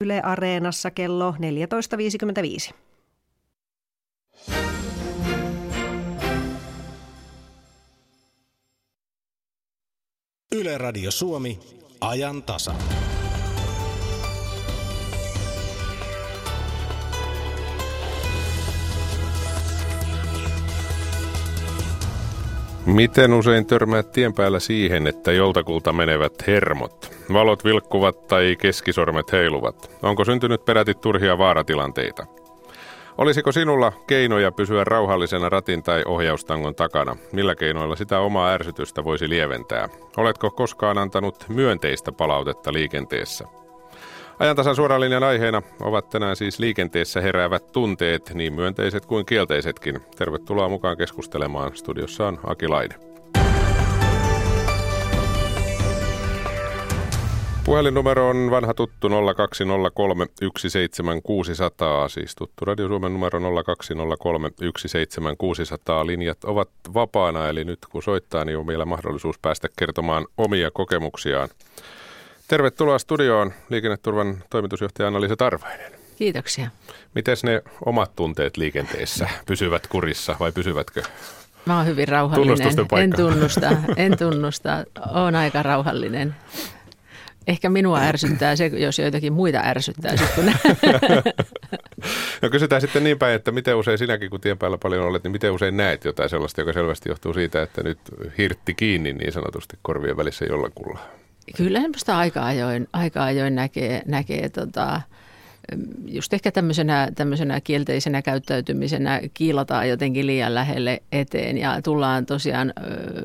Yle Areenassa kello 14.55. Yle Radio Suomi, ajan tasa. Miten usein törmäät tien päällä siihen, että joltakulta menevät hermot? Valot vilkkuvat tai keskisormet heiluvat. Onko syntynyt peräti turhia vaaratilanteita? Olisiko sinulla keinoja pysyä rauhallisena ratin tai ohjaustangon takana? Millä keinoilla sitä omaa ärsytystä voisi lieventää? Oletko koskaan antanut myönteistä palautetta liikenteessä? Ajantasan suoran linjan aiheena ovat tänään siis liikenteessä heräävät tunteet, niin myönteiset kuin kielteisetkin. Tervetuloa mukaan keskustelemaan. Studiossa on Aki Laine. Puhelinnumero on vanha tuttu 0203 17600, siis tuttu Radio Suomen numero 0203 17600. Linjat ovat vapaana, eli nyt kun soittaa, niin on vielä mahdollisuus päästä kertomaan omia kokemuksiaan. Tervetuloa studioon liikenneturvan toimitusjohtaja Anna-Liisa Tarvainen. Kiitoksia. Miten ne omat tunteet liikenteessä pysyvät kurissa vai pysyvätkö? Mä oon hyvin rauhallinen. En tunnusta, en tunnusta. Oon aika rauhallinen. Ehkä minua ärsyttää se, jos joitakin muita ärsyttää sitten. no kysytään sitten niin päin, että miten usein sinäkin, kun tien päällä paljon olet, niin miten usein näet jotain sellaista, joka selvästi johtuu siitä, että nyt hirtti kiinni niin sanotusti korvien välissä jollakulla? Kyllä semmoista aika ajoin, aika ajoin näkee, näkee tota, just ehkä tämmöisenä, tämmöisenä kielteisenä käyttäytymisenä kiilataan jotenkin liian lähelle eteen ja tullaan tosiaan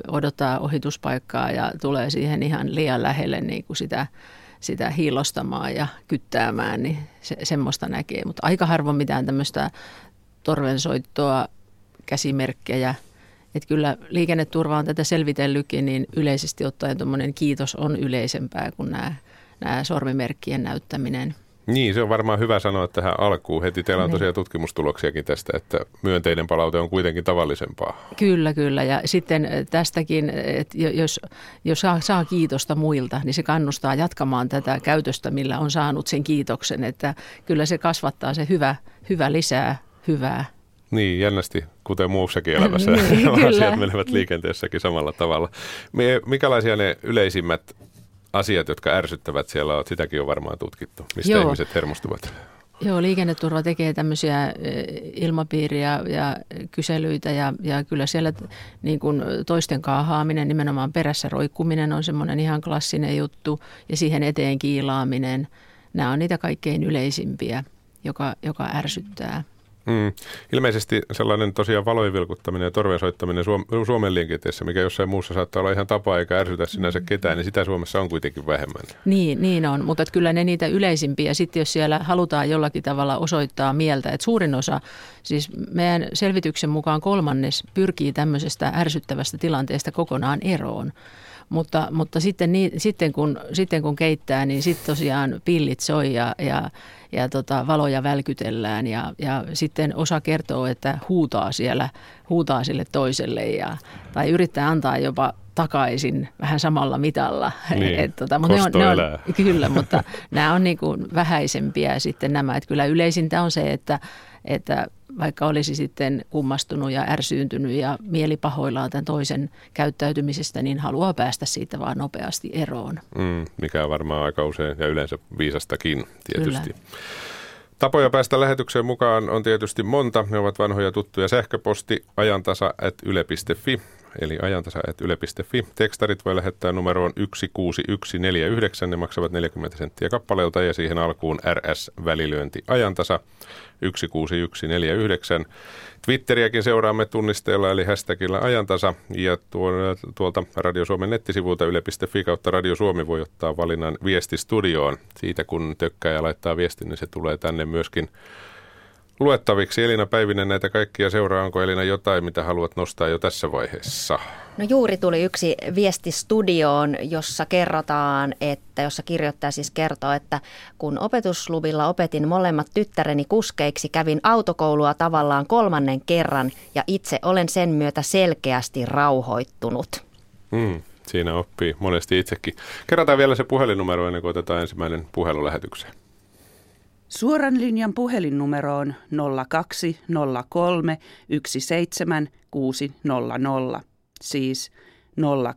odottaa ohituspaikkaa ja tulee siihen ihan liian lähelle niin kuin sitä, sitä hiilostamaan ja kyttäämään, niin se, semmoista näkee. Mutta aika harvoin mitään tämmöistä torvensoittoa, käsimerkkejä – että kyllä liikenneturva on tätä selvitellytkin, niin yleisesti ottaen tuommoinen kiitos on yleisempää kuin nämä, nämä sormimerkkien näyttäminen. Niin, se on varmaan hyvä sanoa tähän alkuun. Heti teillä on niin. tosiaan tutkimustuloksiakin tästä, että myönteinen palaute on kuitenkin tavallisempaa. Kyllä, kyllä. Ja sitten tästäkin, että jos, jos saa, saa kiitosta muilta, niin se kannustaa jatkamaan tätä käytöstä, millä on saanut sen kiitoksen. Että kyllä se kasvattaa se hyvä, hyvä lisää hyvää niin, jännästi, kuten muussakin elämässä niin, asiat menevät liikenteessäkin samalla tavalla. Mikälaisia ne yleisimmät asiat, jotka ärsyttävät siellä on, sitäkin on varmaan tutkittu, mistä Joo. ihmiset hermostuvat? Joo, liikenneturva tekee tämmöisiä ilmapiiriä ja kyselyitä ja, ja kyllä siellä niin kuin toisten kaahaaminen, nimenomaan perässä roikkuminen on semmoinen ihan klassinen juttu ja siihen eteen kiilaaminen. Nämä on niitä kaikkein yleisimpiä, joka, joka ärsyttää. Mm. Ilmeisesti sellainen tosiaan valojen vilkuttaminen ja torven soittaminen Suom- Suomen liikenteessä, mikä jossain muussa saattaa olla ihan tapa eikä ärsytä sinänsä mm. ketään, niin sitä Suomessa on kuitenkin vähemmän. Niin, niin on, mutta kyllä ne niitä yleisimpiä. Sitten jos siellä halutaan jollakin tavalla osoittaa mieltä, että suurin osa, siis meidän selvityksen mukaan kolmannes pyrkii tämmöisestä ärsyttävästä tilanteesta kokonaan eroon. Mutta, mutta sitten, niin, sitten, kun, sitten kun keittää, niin sitten tosiaan pillit soi ja, ja, ja tota, valoja välkytellään ja, ja sitten osa kertoo, että huutaa siellä, huutaa sille toiselle ja, tai yrittää antaa jopa takaisin vähän samalla mitalla. Niin, Et, tota, mutta ne on, ne on, kyllä, mutta nämä on niin kuin vähäisempiä sitten nämä. Että kyllä yleisintä on se, että, että vaikka olisi sitten kummastunut ja ärsyyntynyt ja mielipahoillaan tämän toisen käyttäytymisestä, niin haluaa päästä siitä vaan nopeasti eroon. Mm, mikä on varmaan aika usein ja yleensä viisastakin tietysti. Kyllä. Tapoja päästä lähetykseen mukaan on tietysti monta. Ne ovat vanhoja tuttuja sähköposti ajantasa.yle.fi eli ajantasa.yle.fi. Tekstarit voi lähettää numeroon 16149, ne maksavat 40 senttiä kappaleelta ja siihen alkuun RS-välilyönti ajantasa 16149. Twitteriäkin seuraamme tunnisteella eli hashtagilla ajantasa ja tuolta Radio Suomen nettisivuilta yle.fi kautta Radio Suomi voi ottaa valinnan viestistudioon. Siitä kun tökkää ja laittaa viestin, niin se tulee tänne myöskin luettaviksi. Elina Päivinen näitä kaikkia seuraa. Onko Elina jotain, mitä haluat nostaa jo tässä vaiheessa? No juuri tuli yksi viesti studioon, jossa kerrotaan, että jossa kirjoittaja siis kertoo, että kun opetusluvilla opetin molemmat tyttäreni kuskeiksi, kävin autokoulua tavallaan kolmannen kerran ja itse olen sen myötä selkeästi rauhoittunut. Hmm, siinä oppii monesti itsekin. Kerrotaan vielä se puhelinnumero ennen kuin otetaan ensimmäinen puhelu lähetykseen. Suoran linjan puhelinnumero on 0203 17600, siis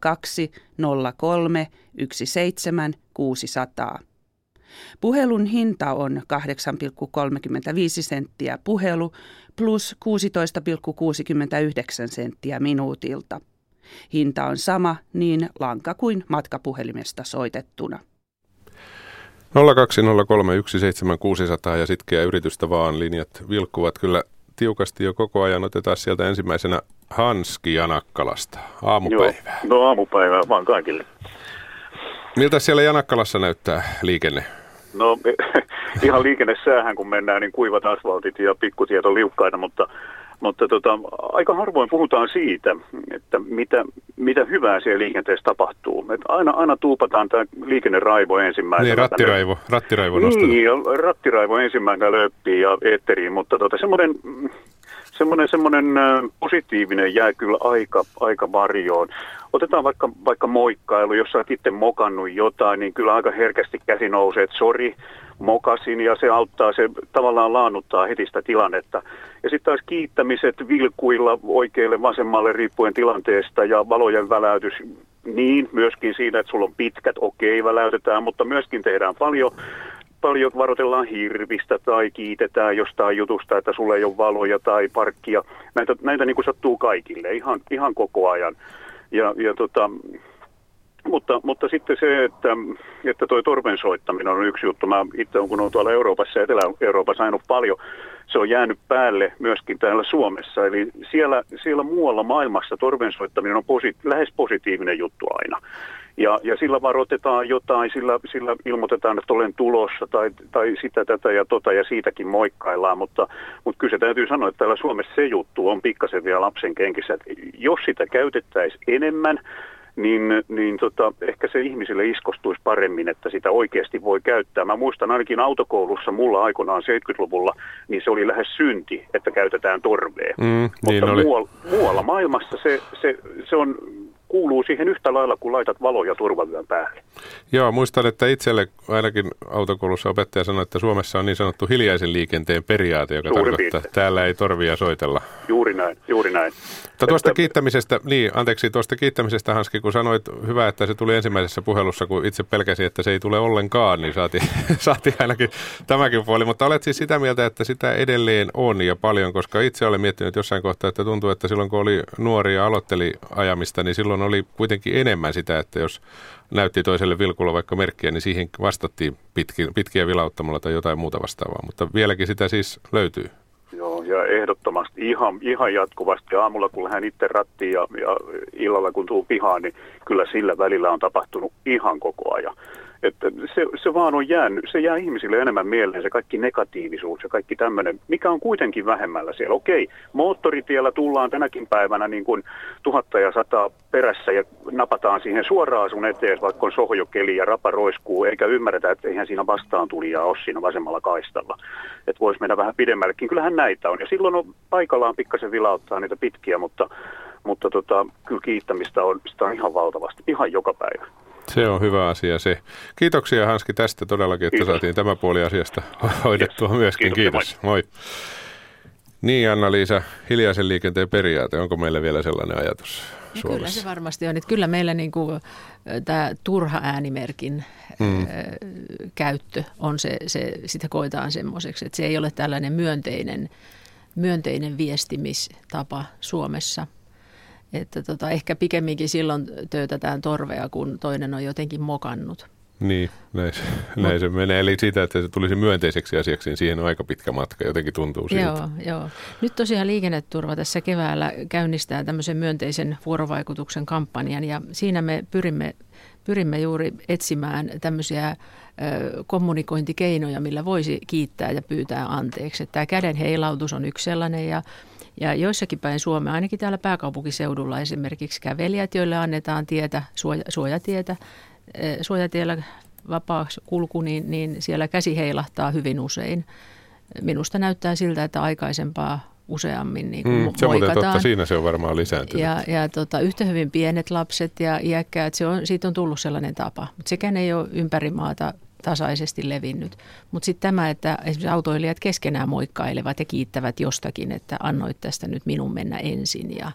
0203 17600. Puhelun hinta on 8,35 senttiä puhelu plus 16,69 senttiä minuutilta. Hinta on sama niin lanka kuin matkapuhelimesta soitettuna. 020317600 ja sitkeä yritystä vaan linjat vilkkuvat kyllä tiukasti jo koko ajan. Otetaan sieltä ensimmäisenä Hanski Janakkalasta. Aamupäivää. Joo, no aamupäivää vaan kaikille. Miltä siellä Janakkalassa näyttää liikenne? No ihan liikennesäähän, kun mennään, niin kuivat asfaltit ja pikkutiet on liukkaita, mutta mutta tota, aika harvoin puhutaan siitä, että mitä, mitä hyvää siellä liikenteessä tapahtuu. Et aina, aina tuupataan tämä liikenneraivo ensimmäisenä. Niin, rattiraivo, rattiraivo nostetaan. Niin, rattiraivo ensimmäisenä löppii ja eetteriin, mutta tota, semmoinen semmoinen, semmoinen positiivinen jää kyllä aika, aika varjoon. Otetaan vaikka, vaikka moikkailu, jos sä oot itse mokannut jotain, niin kyllä aika herkästi käsi nousee, että sori, mokasin ja se auttaa, se tavallaan laannuttaa heti sitä tilannetta. Ja sitten taas kiittämiset vilkuilla oikealle vasemmalle riippuen tilanteesta ja valojen väläytys niin, myöskin siinä, että sulla on pitkät, okei, okay, väläytetään, mutta myöskin tehdään paljon paljon varoitellaan hirvistä tai kiitetään jostain jutusta, että sulla ei ole valoja tai parkkia. Näitä, näitä niin kuin sattuu kaikille ihan, ihan koko ajan. Ja, ja tota, mutta, mutta sitten se, että, että toi torven soittaminen on yksi juttu. Mä itse kun olen tuolla Euroopassa ja Etelä-Euroopassa ajanut paljon, se on jäänyt päälle myöskin täällä Suomessa. Eli siellä, siellä muualla maailmassa torven soittaminen on posi, lähes positiivinen juttu aina. Ja, ja sillä varoitetaan jotain, sillä, sillä ilmoitetaan, että olen tulossa tai, tai sitä, tätä ja tota ja siitäkin moikkaillaan. Mutta, mutta kyllä se täytyy sanoa, että täällä Suomessa se juttu on pikkasen vielä lapsen kenkissä. Että jos sitä käytettäisiin enemmän, niin, niin tota, ehkä se ihmisille iskostuisi paremmin, että sitä oikeasti voi käyttää. Mä muistan ainakin autokoulussa mulla aikoinaan 70-luvulla, niin se oli lähes synti, että käytetään torvea. Mm, niin Mutta oli. Muualla, muualla maailmassa se, se, se on kuuluu siihen yhtä lailla, kun laitat valoja turvavyön päälle. Joo, muistan, että itselle ainakin autokoulussa opettaja sanoi, että Suomessa on niin sanottu hiljaisen liikenteen periaate, joka Suurin tarkoittaa, että täällä ei torvia soitella. Juuri näin, juuri näin. Mutta tuosta että... kiittämisestä, niin anteeksi, tuosta kiittämisestä Hanski, kun sanoit, hyvä, että se tuli ensimmäisessä puhelussa, kun itse pelkäsin, että se ei tule ollenkaan, niin saatiin, saatiin ainakin tämäkin puoli. Mutta olet siis sitä mieltä, että sitä edelleen on ja paljon, koska itse olen miettinyt jossain kohtaa, että tuntuu, että silloin kun oli nuori ja aloitteli ajamista, niin silloin oli kuitenkin enemmän sitä, että jos näytti toiselle vilkulla vaikka merkkiä, niin siihen vastattiin pitki, pitkiä vilauttamalla tai jotain muuta vastaavaa. Mutta vieläkin sitä siis löytyy. Joo, ja ehdottomasti ihan, ihan jatkuvasti. Aamulla kun hän itse rattiin ja, ja illalla kun tuu pihaan, niin kyllä sillä välillä on tapahtunut ihan koko ajan. Että se, se vaan on jäänyt, se jää ihmisille enemmän mieleen, se kaikki negatiivisuus ja kaikki tämmöinen, mikä on kuitenkin vähemmällä siellä. Okei, moottoritiellä tullaan tänäkin päivänä niin kuin tuhatta ja sata perässä ja napataan siihen suoraan sun eteen, vaikka on sohjokeli ja rapa roiskuu, eikä ymmärretä, että eihän siinä vastaan tulijaa ole siinä vasemmalla kaistalla. Että voisi mennä vähän pidemmällekin. Kyllähän näitä on. Ja silloin on paikallaan pikkasen vilauttaa niitä pitkiä, mutta, mutta tota, kyllä kiittämistä on, sitä on ihan valtavasti, ihan joka päivä. Se on hyvä asia se. Kiitoksia Hanski tästä todellakin, että Kiitos. saatiin tämä puoli asiasta hoidettua yes. myöskin. Kiitos. Kiitos. Moi. Niin Anna-Liisa, hiljaisen liikenteen periaate, onko meillä vielä sellainen ajatus no, Suomessa? Kyllä se varmasti on. Että kyllä meillä niin kuin, tämä turha äänimerkin mm. käyttö on se, se, sitä koetaan semmoiseksi, että se ei ole tällainen myönteinen, myönteinen viestimistapa Suomessa – että tota, ehkä pikemminkin silloin töytetään torvea, kun toinen on jotenkin mokannut. Niin, näin, se, näin se menee. Eli siitä, että se tulisi myönteiseksi asiaksi, niin siihen on aika pitkä matka, jotenkin tuntuu siltä. Joo, joo. Nyt tosiaan liikenneturva tässä keväällä käynnistää tämmöisen myönteisen vuorovaikutuksen kampanjan ja siinä me pyrimme, pyrimme juuri etsimään tämmöisiä kommunikointikeinoja, millä voisi kiittää ja pyytää anteeksi. Tämä käden heilautus on yksi sellainen ja ja joissakin päin Suomea, ainakin täällä pääkaupunkiseudulla esimerkiksi kävelijät, joille annetaan tietä, suoja, suojatietä, eh, suojatiellä vapaa kulku, niin, niin siellä käsi heilahtaa hyvin usein. Minusta näyttää siltä, että aikaisempaa useammin niin mm, se on totta, siinä se on varmaan lisääntynyt. Ja, ja tota, yhtä hyvin pienet lapset ja iäkkäät, se on, siitä on tullut sellainen tapa. Mutta sekään ei ole ympäri maata tasaisesti levinnyt. Mutta sitten tämä, että esimerkiksi autoilijat keskenään moikkailevat ja kiittävät jostakin, että annoit tästä nyt minun mennä ensin, ja,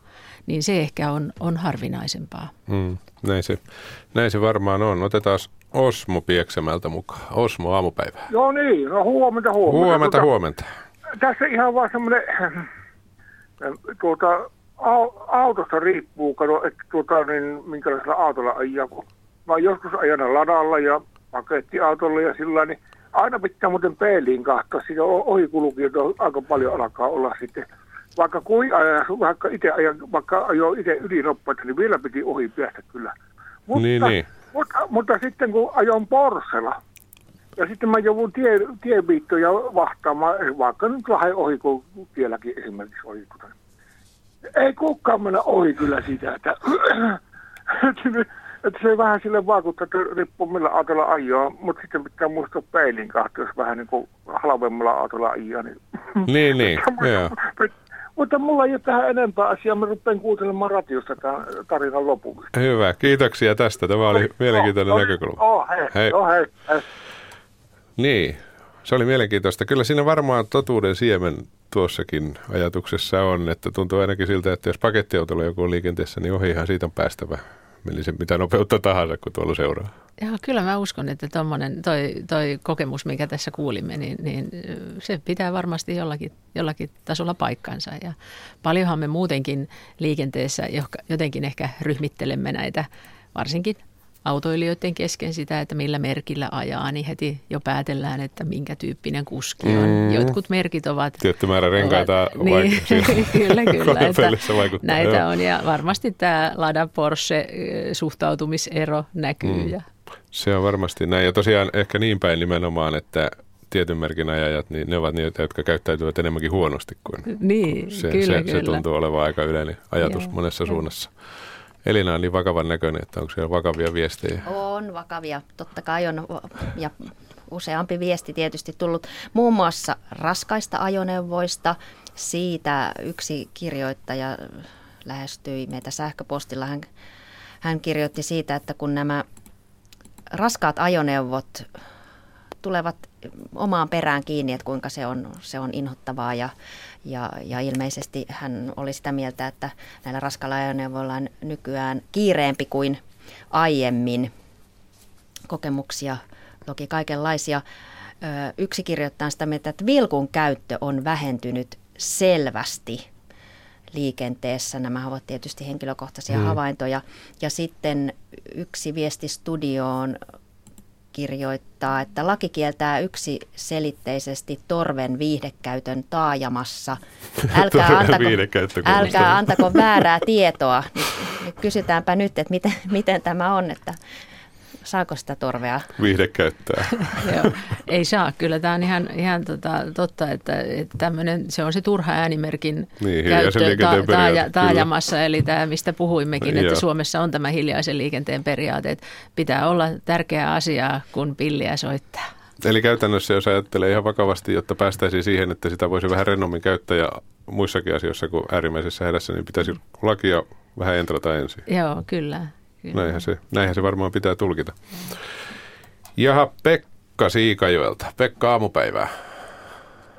niin se ehkä on, on harvinaisempaa. Mm, näin, se, näin se varmaan on. Otetaan Osmo Pieksämältä mukaan. Osmo, aamupäivää. Joo niin, no huomenta, huomenta. Huomenta, tuota, huomenta. Tässä ihan vaan semmoinen, tuota, autosta riippuu, kato, että tuota, niin, minkälaisella autolla ajaa. Mä joskus ajan ladalla ja pakettiautolla ja sillä niin aina pitää muuten peiliin kahtaa. Siinä ohikulkijoita aika paljon alkaa olla sitten. Vaikka kuin ajan, vaikka itse ajan, vaikka ajoin itse ylinopeutta, niin vielä piti ohi päästä kyllä. Mutta, niin, niin. Mutta, mutta sitten kun ajon Porsella, ja sitten mä joudun tie, tieviittoja vahtaamaan, vaikka nyt lähden ohi, kun tielläkin esimerkiksi ohi. Ei kukaan mennä ohi kyllä sitä, että, että se vähän sille vaikuttaa, että riippuu millä autolla ajaa, mutta sitten pitää muistaa peilin kahta, jos vähän niin kuin halvemmalla autolla ajaa. Niin, niin, niin joo. Mutta mulla ei ole tähän enempää asiaa. Mä rupean kuuntelemaan ratiosta tämän tarinan lopuksi. Hyvä, kiitoksia tästä. Tämä oli mielenkiintoinen oh, näkökulma. Oh, hei. hei. Oh, hei. hei. Niin, se oli mielenkiintoista. Kyllä siinä varmaan totuuden siemen tuossakin ajatuksessa on, että tuntuu ainakin siltä, että jos pakettiautolla joku on liikenteessä, niin ohihan siitä on päästävä meni se mitä nopeutta tahansa, kun tuolla seuraa. Joo, kyllä mä uskon, että toi, toi kokemus, mikä tässä kuulimme, niin, niin se pitää varmasti jollakin, jollakin tasolla paikkansa. Ja paljonhan me muutenkin liikenteessä jotenkin ehkä ryhmittelemme näitä, varsinkin autoilijoiden kesken sitä, että millä merkillä ajaa, niin heti jo päätellään, että minkä tyyppinen kuski on. Mm. Jotkut merkit ovat... Tietty määrä renkaita niin, kyllä, kyllä. että näitä joo. on ja varmasti tämä Lada Porsche suhtautumisero näkyy. Mm. Ja... Se on varmasti näin ja tosiaan ehkä niin päin nimenomaan, että tietyn merkin ajajat, niin ne ovat niitä, jotka käyttäytyvät enemmänkin huonosti kuin niin, se, kyllä, se, kyllä. se tuntuu olevan aika yleinen ajatus Joo. monessa suunnassa. Elina on niin vakavan näköinen, että onko siellä vakavia viestejä? On vakavia, totta kai on. Ja useampi viesti tietysti tullut muun muassa raskaista ajoneuvoista. Siitä yksi kirjoittaja lähestyi meitä sähköpostilla. Hän, hän kirjoitti siitä, että kun nämä raskaat ajoneuvot tulevat omaan perään kiinni, että kuinka se on, se on inhottavaa ja, ja, ja ilmeisesti hän oli sitä mieltä, että näillä raskailla ajoneuvoilla on nykyään kiireempi kuin aiemmin kokemuksia, toki kaikenlaisia. Yksi kirjoittaa sitä mieltä, että vilkun käyttö on vähentynyt selvästi liikenteessä. Nämä ovat tietysti henkilökohtaisia hmm. havaintoja. Ja sitten yksi viesti studioon kirjoittaa, että laki kieltää yksi selitteisesti torven viihdekäytön taajamassa. Älkää antako, älkää antako väärää tietoa. Nyt, nyt kysytäänpä nyt, että miten, miten tämä on, että saako sitä torvea? Viihde käyttää. Joo, ei saa. Kyllä tämä on ihan, ihan tota, totta, että, että tämmöinen, se on se turha äänimerkin niin, käyttö ta, taaja, taajamassa, eli tämä, mistä puhuimmekin, että Joo. Suomessa on tämä hiljaisen liikenteen periaate, että pitää olla tärkeää asiaa, kun pilliä soittaa. Eli käytännössä, jos ajattelee ihan vakavasti, jotta päästäisiin siihen, että sitä voisi vähän rennommin käyttää ja muissakin asioissa kuin äärimmäisessä hädässä, niin pitäisi lakia vähän entrata ensin. Joo, kyllä. Näinhän se, näinhän se varmaan pitää tulkita. Jaha, Pekka Siikajoelta. Pekka, aamupäivää.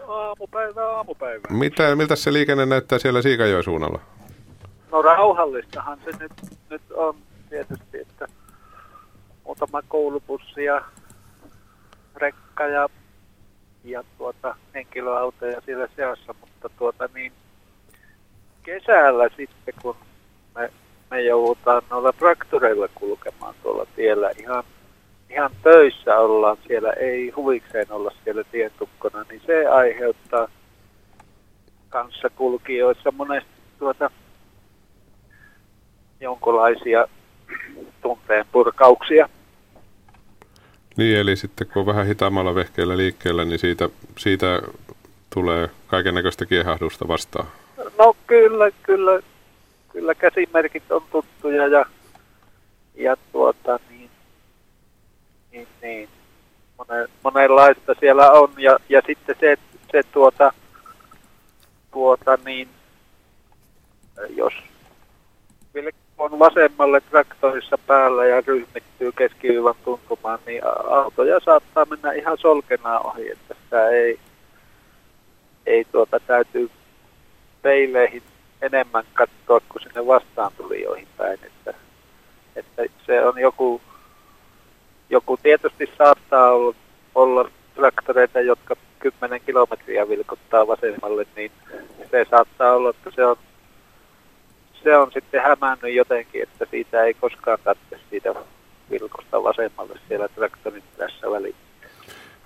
Aamupäivää, aamupäivää. Mitä, miltä se liikenne näyttää siellä Siikajoen suunnalla? No rauhallistahan se nyt, nyt on tietysti, että muutama koulubussi ja rekka ja, ja tuota, henkilöautoja siellä seassa, mutta tuota niin, kesällä sitten, kun me me joudutaan noilla traktoreilla kulkemaan tuolla tiellä ihan, ihan töissä ollaan siellä, ei huvikseen olla siellä tietukkona, niin se aiheuttaa kanssakulkijoissa monesti tuota jonkinlaisia tunteen purkauksia. Niin, eli sitten kun on vähän hitaammalla vehkeellä liikkeellä, niin siitä, siitä tulee kaiken näköistä kiehahdusta vastaan. No kyllä, kyllä kyllä käsimerkit on tuttuja ja, ja tuota, niin, niin, niin monen, monenlaista siellä on. Ja, ja sitten se, se tuota, tuota niin, jos on vasemmalle traktorissa päällä ja ryhmittyy keskihyvän tuntumaan, niin autoja saattaa mennä ihan solkenaan ohi, että sitä ei, ei tuota, täytyy peileihin enemmän katsoa kuin sinne vastaan tulijoihin päin, että, että se on joku, joku tietysti saattaa olla, olla traktoreita, jotka 10 kilometriä vilkuttaa vasemmalle, niin se saattaa olla, että se on se on sitten hämännyt jotenkin, että siitä ei koskaan tarvitse siitä vilkosta vasemmalle siellä traktorin tässä väliin.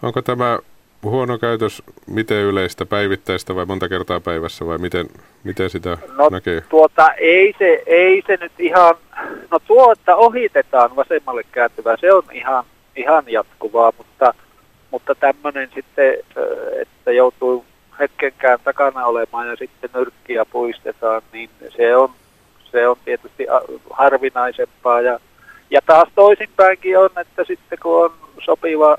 Onko tämä huono käytös miten yleistä, päivittäistä vai monta kertaa päivässä vai miten, miten sitä no, näkee? Tuota, ei, se, ei se nyt ihan, no tuo, että ohitetaan vasemmalle kääntyvää, se on ihan, ihan jatkuvaa, mutta, mutta tämmöinen sitten, että joutuu hetkenkään takana olemaan ja sitten nyrkkiä puistetaan, niin se on se on tietysti harvinaisempaa. Ja, ja taas toisinpäinkin on, että sitten kun on sopiva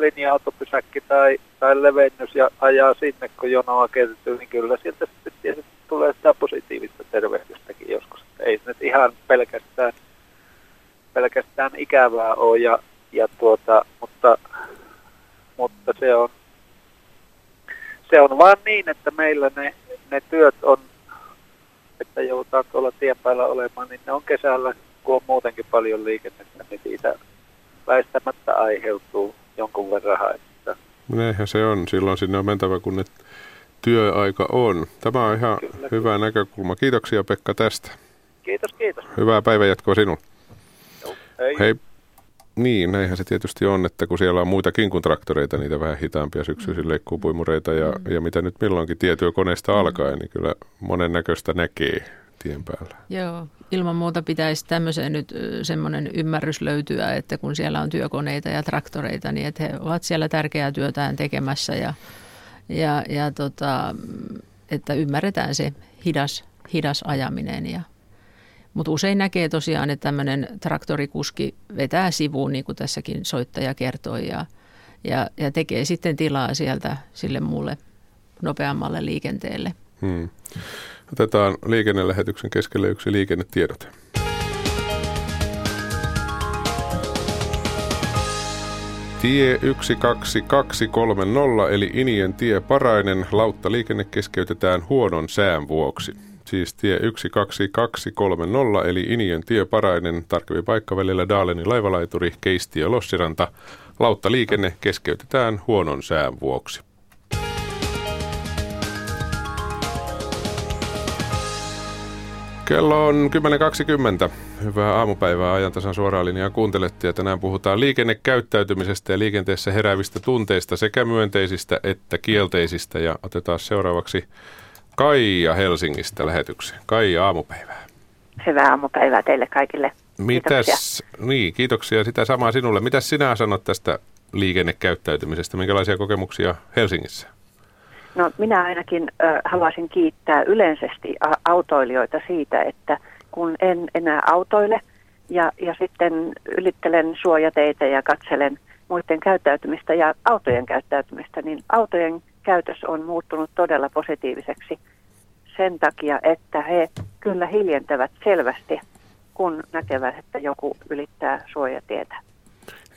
linja-autopysäkki tai, tai levennys ja ajaa sinne, kun jonoa kertyy, niin kyllä sieltä sitten tietysti tulee sitä positiivista tervehdystäkin joskus. Ei se nyt ihan pelkästään, pelkästään ikävää ole, ja, ja tuota, mutta, mutta se on, se on vaan niin, että meillä ne, ne työt on että joudutaan tuolla tien päällä olemaan, niin ne on kesällä, kun on muutenkin paljon liikennettä, niin siitä väistämättä aiheutuu jonkun verran haittaa. Näinhän se on. Silloin sinne on mentävä, kun ne työaika on. Tämä on ihan kyllä, hyvä kyllä. näkökulma. Kiitoksia Pekka tästä. Kiitos, kiitos. Hyvää päivänjatkoa sinulle. hei. hei. Niin, näinhän se tietysti on, että kun siellä on muitakin kuin traktoreita, niitä vähän hitaampia syksyisin leikkuupuimureita ja, mm. ja mitä nyt milloinkin tietyökoneesta mm. alkaen, niin kyllä monennäköistä näkee tien päällä. Joo, ilman muuta pitäisi tämmöiseen nyt semmoinen ymmärrys löytyä, että kun siellä on työkoneita ja traktoreita, niin että he ovat siellä tärkeää työtään tekemässä ja, ja, ja tota, että ymmärretään se hidas, hidas ajaminen ja mutta usein näkee tosiaan, että tämmöinen traktorikuski vetää sivuun, niin kuin tässäkin soittaja kertoi, ja, ja, ja tekee sitten tilaa sieltä sille muulle nopeammalle liikenteelle. Hmm. Otetaan liikennelähetyksen keskelle yksi liikennetiedote. Tie 12230 eli Inien tie Parainen lautta liikenne keskeytetään huonon sään vuoksi siis tie 12230 eli Inien tie Parainen, tarkempi paikka välillä Daalenin laivalaituri, Keisti ja Lossiranta. Lautta liikenne keskeytetään huonon sään vuoksi. Kello on 10.20. Hyvää aamupäivää ajantasan suoraan linjaa kuuntelette ja tänään puhutaan liikennekäyttäytymisestä ja liikenteessä heräävistä tunteista sekä myönteisistä että kielteisistä ja otetaan seuraavaksi Kaija Helsingistä lähetykseen. Kaija, aamupäivää. Hyvää aamupäivää teille kaikille. Mitäs, kiitoksia. Niin, kiitoksia sitä samaa sinulle. Mitäs sinä sanot tästä liikennekäyttäytymisestä? Minkälaisia kokemuksia Helsingissä? No minä ainakin äh, haluaisin kiittää yleisesti autoilijoita siitä, että kun en enää autoile ja, ja sitten ylittelen suojateitä ja katselen muiden käyttäytymistä ja autojen käyttäytymistä, niin autojen käytös on muuttunut todella positiiviseksi sen takia, että he kyllä hiljentävät selvästi, kun näkevät, että joku ylittää suojatietä.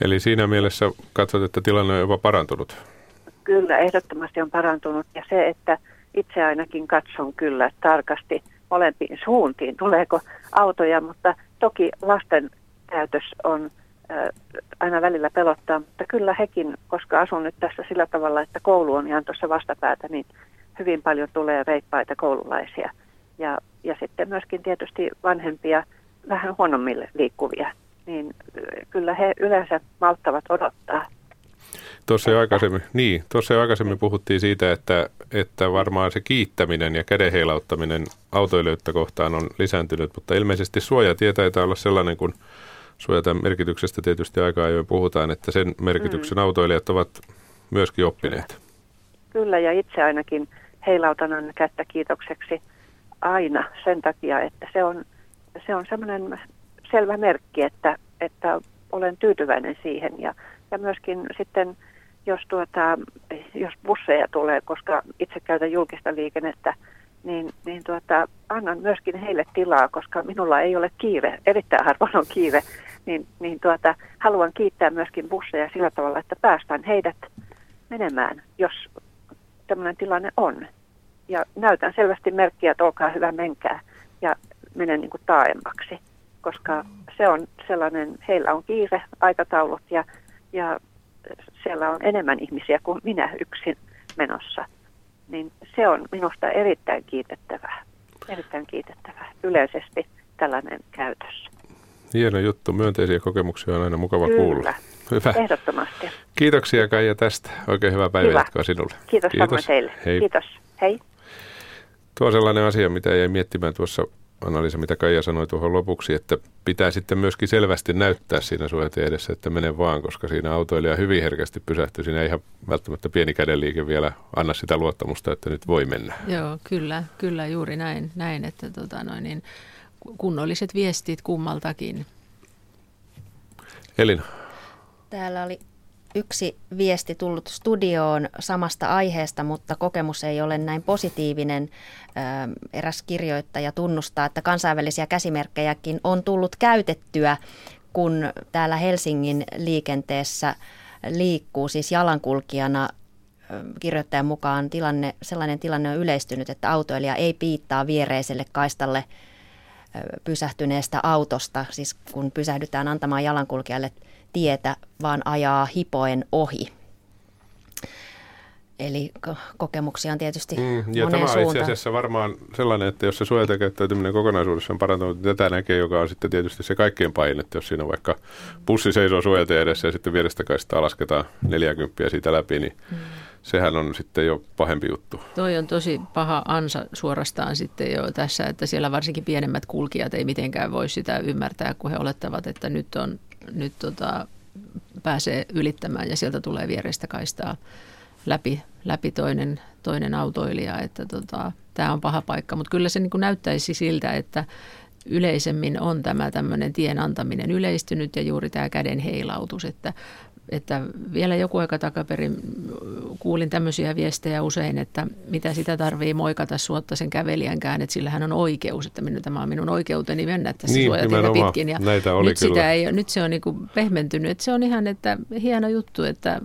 Eli siinä mielessä katsot, että tilanne on jopa parantunut? Kyllä, ehdottomasti on parantunut. Ja se, että itse ainakin katson kyllä tarkasti molempiin suuntiin, tuleeko autoja, mutta toki lasten käytös on aina välillä pelottaa, mutta kyllä hekin, koska asun nyt tässä sillä tavalla, että koulu on ihan tuossa vastapäätä, niin hyvin paljon tulee reippaita koululaisia. Ja, ja sitten myöskin tietysti vanhempia, vähän huonommille liikkuvia, niin kyllä he yleensä malttavat odottaa. Tuossa jo aikaisemmin, niin, tuossa jo aikaisemmin puhuttiin siitä, että, että varmaan se kiittäminen ja kädenheilauttaminen autoilijoita kohtaan on lisääntynyt, mutta ilmeisesti suojatie taitaa olla sellainen, kun suojata merkityksestä tietysti aika ajoin puhutaan, että sen merkityksen mm. autoilijat ovat myöskin oppineet. Kyllä, ja itse ainakin heilautan kättä kiitokseksi aina sen takia, että se on, se on semmoinen selvä merkki, että, että olen tyytyväinen siihen. Ja, ja myöskin sitten, jos, tuota, jos busseja tulee, koska itse käytän julkista liikennettä, niin, niin tuota, annan myöskin heille tilaa, koska minulla ei ole kiire, erittäin harvoin on kiire, niin, niin tuota, haluan kiittää myöskin busseja sillä tavalla, että päästään heidät menemään, jos tämmöinen tilanne on. Ja näytän selvästi merkkiä, että olkaa hyvä, menkää ja menen niin kuin taaemmaksi, koska se on sellainen, heillä on kiire, aikataulut ja, ja siellä on enemmän ihmisiä kuin minä yksin menossa. Niin se on minusta erittäin kiitettävää, erittäin kiitettävää yleisesti tällainen käytös. Hieno juttu. Myönteisiä kokemuksia on aina mukava Kyllä. kuulla. Hyvä. Ehdottomasti. Kiitoksia Kaija tästä. Oikein hyvää päivänjatkoa sinulle. Kiitos, Kiitos. teille. Hei. Kiitos. Hei. Tuo on sellainen asia, mitä jäi miettimään tuossa Annalisa, mitä Kaija sanoi tuohon lopuksi, että pitää sitten myöskin selvästi näyttää siinä suojateen edessä, että mene vaan, koska siinä autoilija hyvin herkästi pysähtyy. Siinä ei ihan välttämättä pieni kädenliike vielä anna sitä luottamusta, että nyt voi mennä. Joo, kyllä, kyllä juuri näin, näin että tota noin, niin kunnolliset viestit kummaltakin. Elina. Täällä oli yksi viesti tullut studioon samasta aiheesta, mutta kokemus ei ole näin positiivinen. Eräs kirjoittaja tunnustaa, että kansainvälisiä käsimerkkejäkin on tullut käytettyä, kun täällä Helsingin liikenteessä liikkuu siis jalankulkijana kirjoittajan mukaan tilanne, sellainen tilanne on yleistynyt, että autoilija ei piittaa viereiselle kaistalle pysähtyneestä autosta, siis kun pysähdytään antamaan jalankulkijalle tietä, vaan ajaa hipoen ohi. Eli kokemuksia on tietysti mm, Ja tämä on itse asiassa varmaan sellainen, että jos se suojatekäyttäytyminen kokonaisuudessaan parantunut, niin tätä näkee, joka on sitten tietysti se kaikkein pahin, että jos siinä vaikka bussi seisoo suojateen edessä ja sitten vierestä kaistaa lasketaan 40 siitä läpi, niin mm. sehän on sitten jo pahempi juttu. Toi on tosi paha ansa suorastaan sitten jo tässä, että siellä varsinkin pienemmät kulkijat ei mitenkään voi sitä ymmärtää, kun he olettavat, että nyt on nyt tota, pääsee ylittämään ja sieltä tulee vierestä kaistaa läpi, läpi toinen, toinen autoilija. Että tota, tämä on paha paikka, mutta kyllä se niin näyttäisi siltä, että yleisemmin on tämä tämmöinen tien antaminen yleistynyt ja juuri tämä käden heilautus, että että vielä joku aika takaperin kuulin tämmöisiä viestejä usein, että mitä sitä tarvii moikata suotta sen kävelijänkään, että sillä hän on oikeus, että minun, tämä on minun oikeuteni mennä tässä niin, suojatietä pitkin. Ja Näitä oli nyt, kyllä. sitä ei, nyt se on niin kuin pehmentynyt, että se on ihan että hieno juttu, että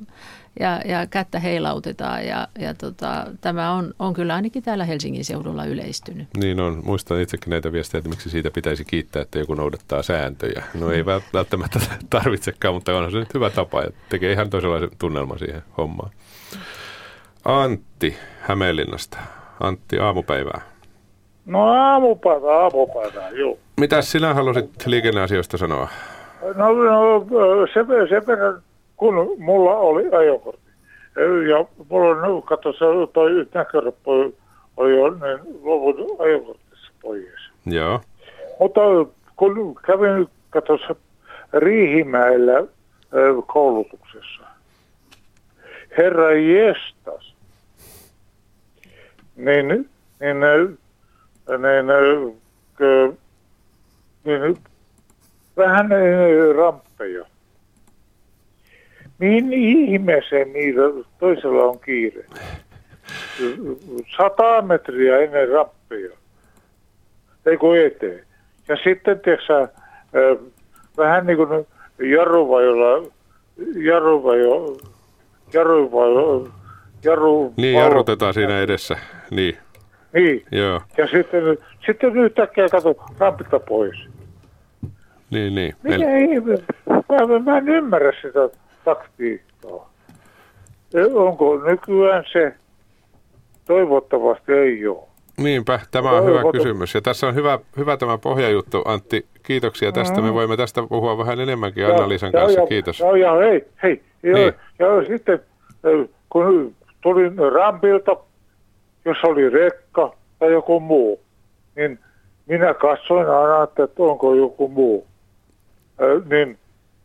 ja, ja kättä heilautetaan ja, ja tota, tämä on, on kyllä ainakin täällä Helsingin seudulla yleistynyt. Niin on. Muistan itsekin näitä viestejä, että miksi siitä pitäisi kiittää, että joku noudattaa sääntöjä. No ei välttämättä tarvitsekaan, mutta onhan se nyt hyvä tapa ja tekee ihan toisenlaisen tunnelman siihen hommaan. Antti Hämeenlinnasta. Antti, aamupäivää. No aamupäivää, aamupäivää, joo. Mitä sinä halusit liikenneasioista sanoa? No, no se, se verran kun mulla oli ajokortti. Ja mulla on, katso, se toi näköroppu oli jo niin luvun ajokortissa pois. Joo. Mutta kun kävin, katso, Riihimäellä koulutuksessa, herra jestas, niin, niin, niin, niin, niin vähän ramppeja Mihin ihmeeseen niillä toisella on kiire? Sata metriä ennen rappia. Ei kun eteen. Ja sitten tiedätkö, vähän niin kuin jarruvajolla, jarruvajo, jarruvajo, jarru... Niin, jarrutetaan siinä edessä. Niin. Niin. Joo. Ja sitten, sitten yhtäkkiä kato rampita pois. Niin, niin. Mikä Eli... Mä, mä en ymmärrä sitä taktiikkaa. Onko nykyään se? Toivottavasti ei ole. Niinpä, tämä on hyvä kysymys. Ja tässä on hyvä, hyvä tämä pohjajuttu, Antti. Kiitoksia tästä. Mm-hmm. Me voimme tästä puhua vähän enemmänkin Anna-Liisan kanssa. Ja, Kiitos. Ja, ja hei, hei. Ja, niin. ja sitten kun tulin rampilta, jos oli rekka tai joku muu, niin minä katsoin aina, että onko joku muu. Äh, niin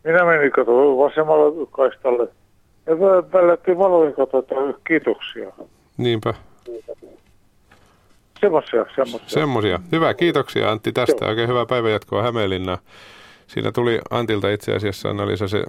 minä menin katsomaan vasemmalle kaistalle ja vällättiin valoja katsotaan kiitoksia. Niinpä. Semmoisia, semmoisia. Semmoisia. Hyvä, kiitoksia Antti tästä. Joo. Oikein hyvää päivänjatkoa Hämeenlinnaan. Siinä tuli Antilta itse asiassa, Anna se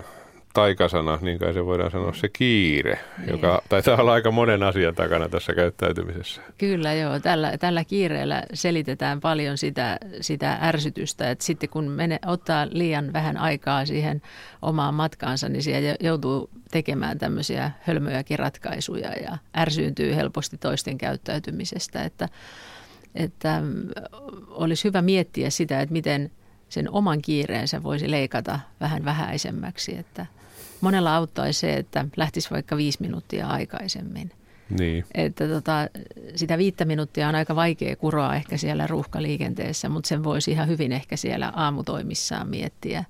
taikasana, niin kai se voidaan sanoa se kiire, niin. joka taitaa olla aika monen asian takana tässä käyttäytymisessä. Kyllä joo, tällä, tällä kiireellä selitetään paljon sitä, sitä ärsytystä, että sitten kun mene, ottaa liian vähän aikaa siihen omaan matkaansa, niin siellä joutuu tekemään tämmöisiä hölmöjäkin ratkaisuja ja ärsyyntyy helposti toisten käyttäytymisestä, että, että olisi hyvä miettiä sitä, että miten – sen oman kiireensä voisi leikata vähän vähäisemmäksi. Että monella auttaisi se, että lähtisi vaikka viisi minuuttia aikaisemmin. Niin. Että tota, sitä viittä minuuttia on aika vaikea kuroa ehkä siellä ruuhkaliikenteessä, mutta sen voisi ihan hyvin ehkä siellä aamutoimissaan miettiä.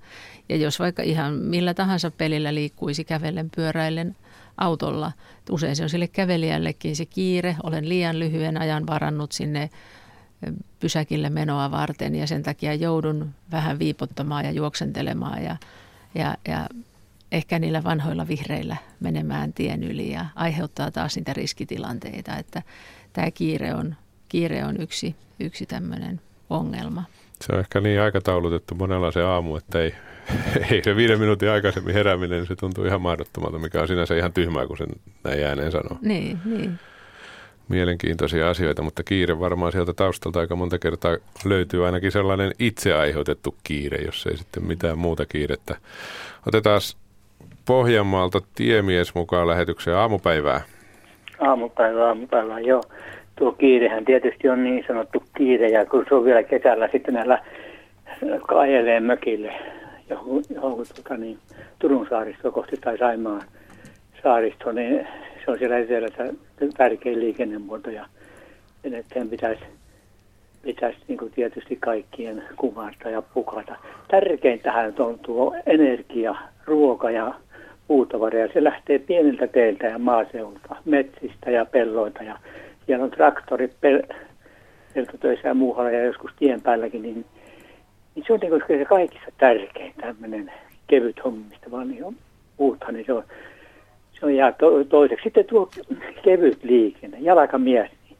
Ja jos vaikka ihan millä tahansa pelillä liikkuisi kävellen, pyöräillen, autolla. Usein se on sille kävelijällekin se kiire. Olen liian lyhyen ajan varannut sinne pysäkille menoa varten ja sen takia joudun vähän viipottamaan ja juoksentelemaan ja, ja, ja ehkä niillä vanhoilla vihreillä menemään tien yli ja aiheuttaa taas niitä riskitilanteita, että tämä kiire on, kiire on yksi, yksi tämmöinen ongelma. Se on ehkä niin aikataulutettu monella se aamu, että ei, ei se viiden minuutin aikaisemmin herääminen, niin se tuntuu ihan mahdottomalta, mikä on sinänsä ihan tyhmää, kun sen näin ääneen sanoo. Niin, niin mielenkiintoisia asioita, mutta kiire varmaan sieltä taustalta aika monta kertaa löytyy ainakin sellainen itse aiheutettu kiire, jos ei sitten mitään muuta kiirettä. Otetaan Pohjanmaalta tiemies mukaan lähetykseen aamupäivää. Aamupäivää, aamupäivää, joo. Tuo kiirehän tietysti on niin sanottu kiire, ja kun se on vielä kesällä sitten näillä, ajelee mökille johon, johon tuota, niin, Turun saaristo kohti tai Saimaan saaristo, niin se on siellä etelässä tärkein liikennemuoto ja sen pitäisi, pitäisi niin kuin tietysti kaikkien kuvata ja pukata. Tärkeintähän on tuo energia, ruoka ja puutavaria. Se lähtee pieniltä teiltä ja maaseulta, metsistä ja pelloita ja siellä on traktorit pel- peltotöissä ja muualla ja joskus tien päälläkin, niin, niin se on niin se kaikista tärkein tämmöinen kevyt hommista, vaan niin on puuta, niin se on se on jää to- toiseksi. Sitten tuo kevyt liikenne, jalkamies, niin,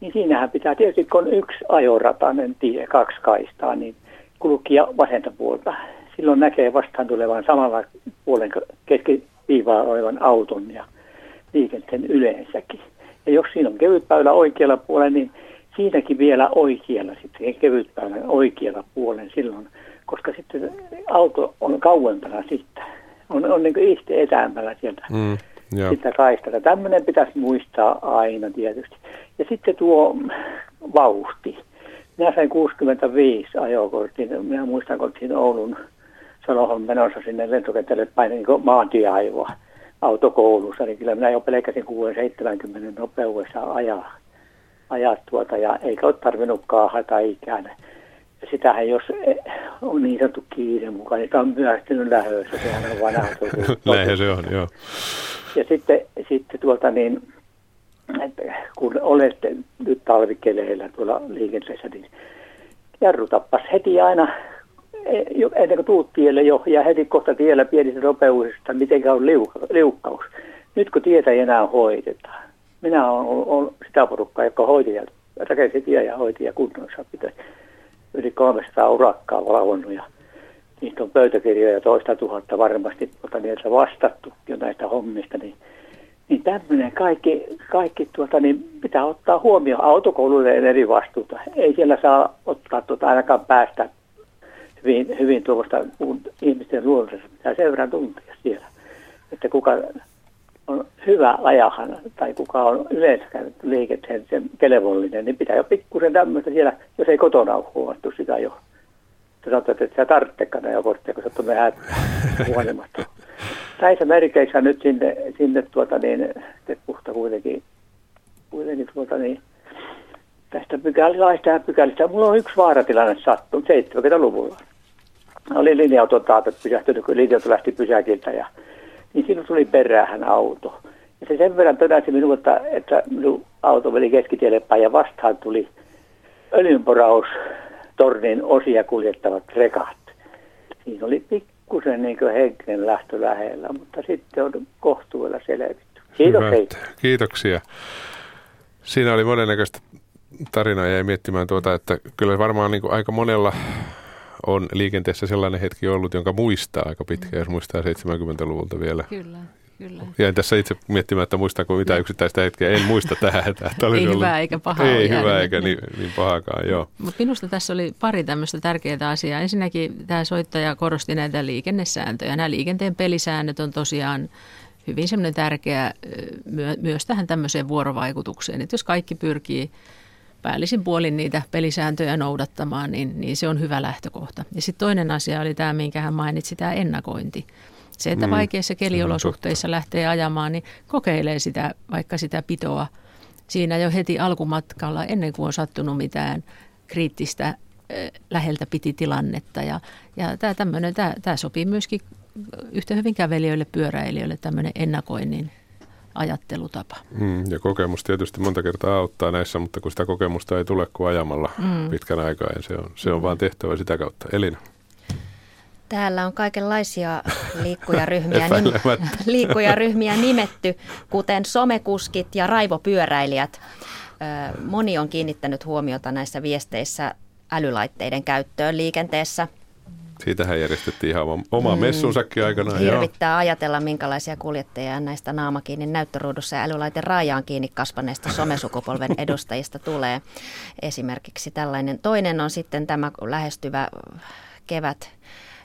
niin siinähän pitää tietysti, kun on yksi ajoratainen tie, kaksi kaistaa, niin kulkia vasenta puolta. Silloin näkee vastaan tulevan samalla puolen keskiviivaa olevan auton ja liikenteen yleensäkin. Ja jos siinä on kevytpäylä oikealla puolella, niin siinäkin vielä oikealla, sitten kevytpäylän oikealla puolen silloin, koska sitten auto on kauempana sitten on, on niin itse etäämmällä sieltä mm, sitä kaistata. Tämmöinen pitäisi muistaa aina tietysti. Ja sitten tuo vauhti. Minä sain 65 ajokortin. Minä muistan, kun siinä Oulun Salohon menossa sinne lentokentälle painin niin maantieaivoa autokoulussa, niin kyllä minä jo pelkäsin 6-70 nopeudessa ajaa, ajaa tuota, ja eikä ole tarvinnut kaahata ikään. Sitähän jos on niin sanottu kiire mukaan, niin tämä on myöhästynyt lähössä, sehän on vanha Näinhän se on, joo. Ja sitten, sitten tuolta niin, että kun olette nyt talvikeleillä tuolla liikenteessä, niin jarrutappas heti aina ennen kuin tuut tielle jo, ja heti kohta tiellä pienistä nopeudesta, miten on liukkaus. Nyt kun tietä ei enää hoideta, minä olen, sitä porukkaa, joka hoiti ja rakensi tie ja hoiti ja kunnossa pitäisi yli 300 urakkaa valvonnut ja niistä on pöytäkirjoja toista tuhatta varmasti tuota, niiltä vastattu jo näistä hommista, niin, niin tämmöinen kaikki, kaikki tuota, niin pitää ottaa huomioon autokouluille eri vastuuta. Ei siellä saa ottaa tuota, ainakaan päästä hyvin, hyvin tuosta ihmisten luonnossa, pitää sen verran tuntea siellä, että kuka on hyvä ajahan tai kuka on yleensä liikenteen sen kelvollinen, niin pitää jo pikkusen tämmöistä siellä, jos ei kotona ole huomattu sitä jo. Sanoit, että sä tarvitsekaan jo korttia, kun sä oot vähän huolimatta. Näissä merkeissä nyt sinne, sinne tuota niin, puhta kuitenkin, kuitenkin tuota niin, tästä pykälilaista ja pykälistä. Mulla on yksi vaaratilanne sattunut 70-luvulla. Oli linja-auton taata pysähtynyt, kun linja lähti pysäkiltä ja niin siinä tuli perään auto. Ja se sen verran todasi minulle, että, että minun auto meni keskitielle päin ja vastaan tuli öljynporaus tornin osia kuljettavat rekat. Siinä oli pikkusen niin henkinen lähtö lähellä, mutta sitten on kohtuudella selvitty. Kiitos. Kiitoksia. Siinä oli monennäköistä tarinaa jäi miettimään tuota, että kyllä varmaan niin aika monella on liikenteessä sellainen hetki ollut, jonka muistaa aika pitkään, jos muistaa 70-luvulta vielä. Kyllä. Kyllä. Jäin tässä itse miettimään, että muistaako mitään yksittäistä hetkeä. En muista tähän. Että ei ollut, hyvä eikä paha. Ei hyvä eikä niin, niin pahakaan, joo. Mutta minusta tässä oli pari tämmöistä tärkeää asiaa. Ensinnäkin tämä soittaja korosti näitä liikennesääntöjä. Nämä liikenteen pelisäännöt on tosiaan hyvin semmoinen tärkeä myös tähän tämmöiseen vuorovaikutukseen. Että jos kaikki pyrkii päällisin puolin niitä pelisääntöjä noudattamaan, niin, niin se on hyvä lähtökohta. Ja sitten toinen asia oli tämä, minkä hän mainitsi, tämä ennakointi. Se, että mm. vaikeissa keliolosuhteissa lähtee ajamaan, niin kokeilee sitä, vaikka sitä pitoa siinä jo heti alkumatkalla ennen kuin on sattunut mitään kriittistä läheltä piti tilannetta. Ja, ja tämä, tämä sopii myöskin yhtä hyvin kävelijöille, pyöräilijöille tämmöinen ennakoinnin ajattelutapa. Mm, ja kokemus tietysti monta kertaa auttaa näissä, mutta kun sitä kokemusta ei tule kuin ajamalla mm. pitkän aikaa, niin se on, se on mm. vaan tehtävä sitä kautta. Elina. Täällä on kaikenlaisia liikkujaryhmiä, nim, liikkujaryhmiä nimetty, kuten somekuskit ja raivopyöräilijät. Moni on kiinnittänyt huomiota näissä viesteissä älylaitteiden käyttöön liikenteessä. Siitähän järjestettiin ihan oma mm, messunsakin aikanaan. Hirvittää joo. ajatella, minkälaisia kuljettajia näistä naama kiinni näyttöruudussa ja älylaiten raajaan kiinni kasvaneista somesukupolven edustajista tulee. Esimerkiksi tällainen. Toinen on sitten tämä lähestyvä kevät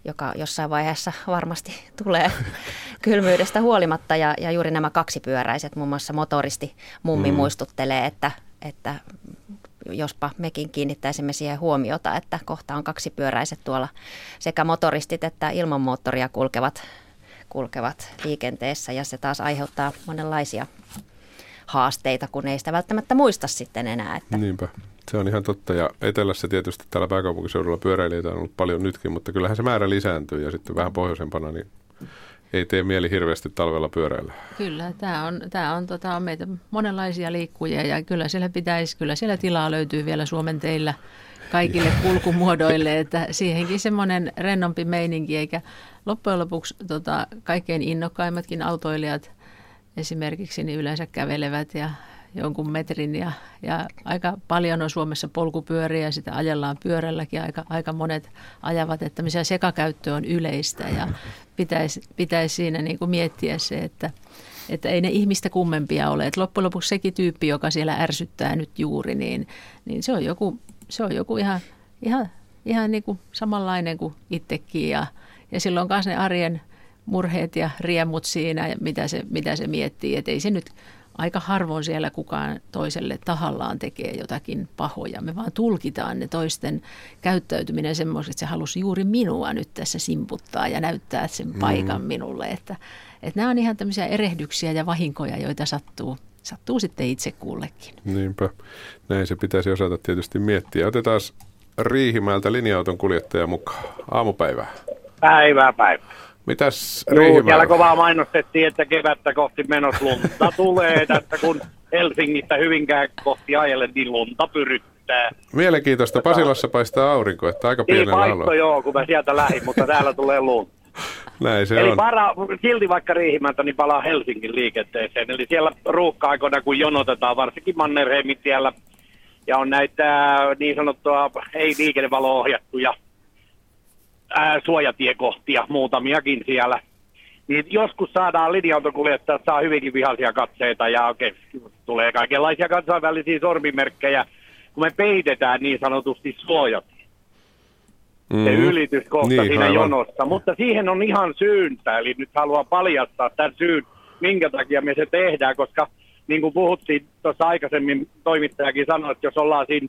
joka jossain vaiheessa varmasti tulee kylmyydestä huolimatta. Ja, ja juuri nämä kaksipyöräiset, muun muassa motoristi mummi mm. muistuttelee, että, että jospa mekin kiinnittäisimme siihen huomiota, että kohta on kaksipyöräiset tuolla sekä motoristit että ilman moottoria kulkevat, kulkevat liikenteessä ja se taas aiheuttaa monenlaisia haasteita, kun ei sitä välttämättä muista sitten enää. Että Niinpä. Se on ihan totta ja etelässä tietysti täällä pääkaupunkiseudulla pyöräilijöitä on ollut paljon nytkin, mutta kyllähän se määrä lisääntyy ja sitten vähän pohjoisempana niin ei tee mieli hirveästi talvella pyöräillä. Kyllä, tämä on, tämä on tota, meitä monenlaisia liikkujia ja kyllä siellä pitäisi, kyllä siellä tilaa löytyy vielä Suomen teillä kaikille kulkumuodoille, että siihenkin semmoinen rennompi meininki, eikä loppujen lopuksi tota, kaikkein innokkaimmatkin autoilijat esimerkiksi niin yleensä kävelevät ja jonkun metrin ja, ja aika paljon on Suomessa polkupyöriä ja sitä ajellaan pyörälläkin. Aika, aika monet ajavat, että missä sekakäyttö on yleistä ja pitäisi, pitäisi siinä niin kuin miettiä se, että, että ei ne ihmistä kummempia ole. Että loppujen lopuksi sekin tyyppi, joka siellä ärsyttää nyt juuri, niin, niin se on joku, se on joku ihan, ihan, ihan niin kuin samanlainen kuin itsekin ja, ja silloin myös ne arjen murheet ja riemut siinä, mitä se, mitä se miettii. Että ei se nyt aika harvoin siellä kukaan toiselle tahallaan tekee jotakin pahoja. Me vaan tulkitaan ne toisten käyttäytyminen semmoiseksi, että se halusi juuri minua nyt tässä simputtaa ja näyttää sen mm. paikan mm. minulle. Että, että nämä on ihan tämmöisiä erehdyksiä ja vahinkoja, joita sattuu, sattuu sitten itse kullekin. Niinpä. Näin se pitäisi osata tietysti miettiä. Otetaan Riihimäeltä linja-auton kuljettaja mukaan. Aamupäivää. Päivää päivää. Mitäs Joo, siellä kovaa mainostettiin, että kevättä kohti menos lunta tulee, että kun Helsingistä Hyvinkään kohti ajelle, niin lunta pyryttää. Mielenkiintoista. Pasilassa paistaa aurinko, että aika niin, pienellä niin, paisto, joo, kun mä sieltä lähdin, mutta täällä tulee lunta. Näin se Eli on. Para, silti vaikka Riihimältä, niin palaa Helsingin liikenteeseen. Eli siellä ruuhka-aikoina, kun jonotetaan, varsinkin Mannerheimin tiellä, ja on näitä niin sanottua ei-liikennevalo-ohjattuja ää, suojatiekohtia, muutamiakin siellä. Niin joskus saadaan linja-autokuljettajat saa hyvinkin vihaisia katseita ja oikein tulee kaikenlaisia kansainvälisiä sormimerkkejä, kun me peitetään niin sanotusti suojat. Mm. Se ylityskohta niin, siinä aivan. jonossa. Mutta siihen on ihan syyntä, eli nyt haluan paljastaa tämän syyn, minkä takia me se tehdään, koska niin kuin puhuttiin tuossa aikaisemmin, toimittajakin sanoi, että jos ollaan siinä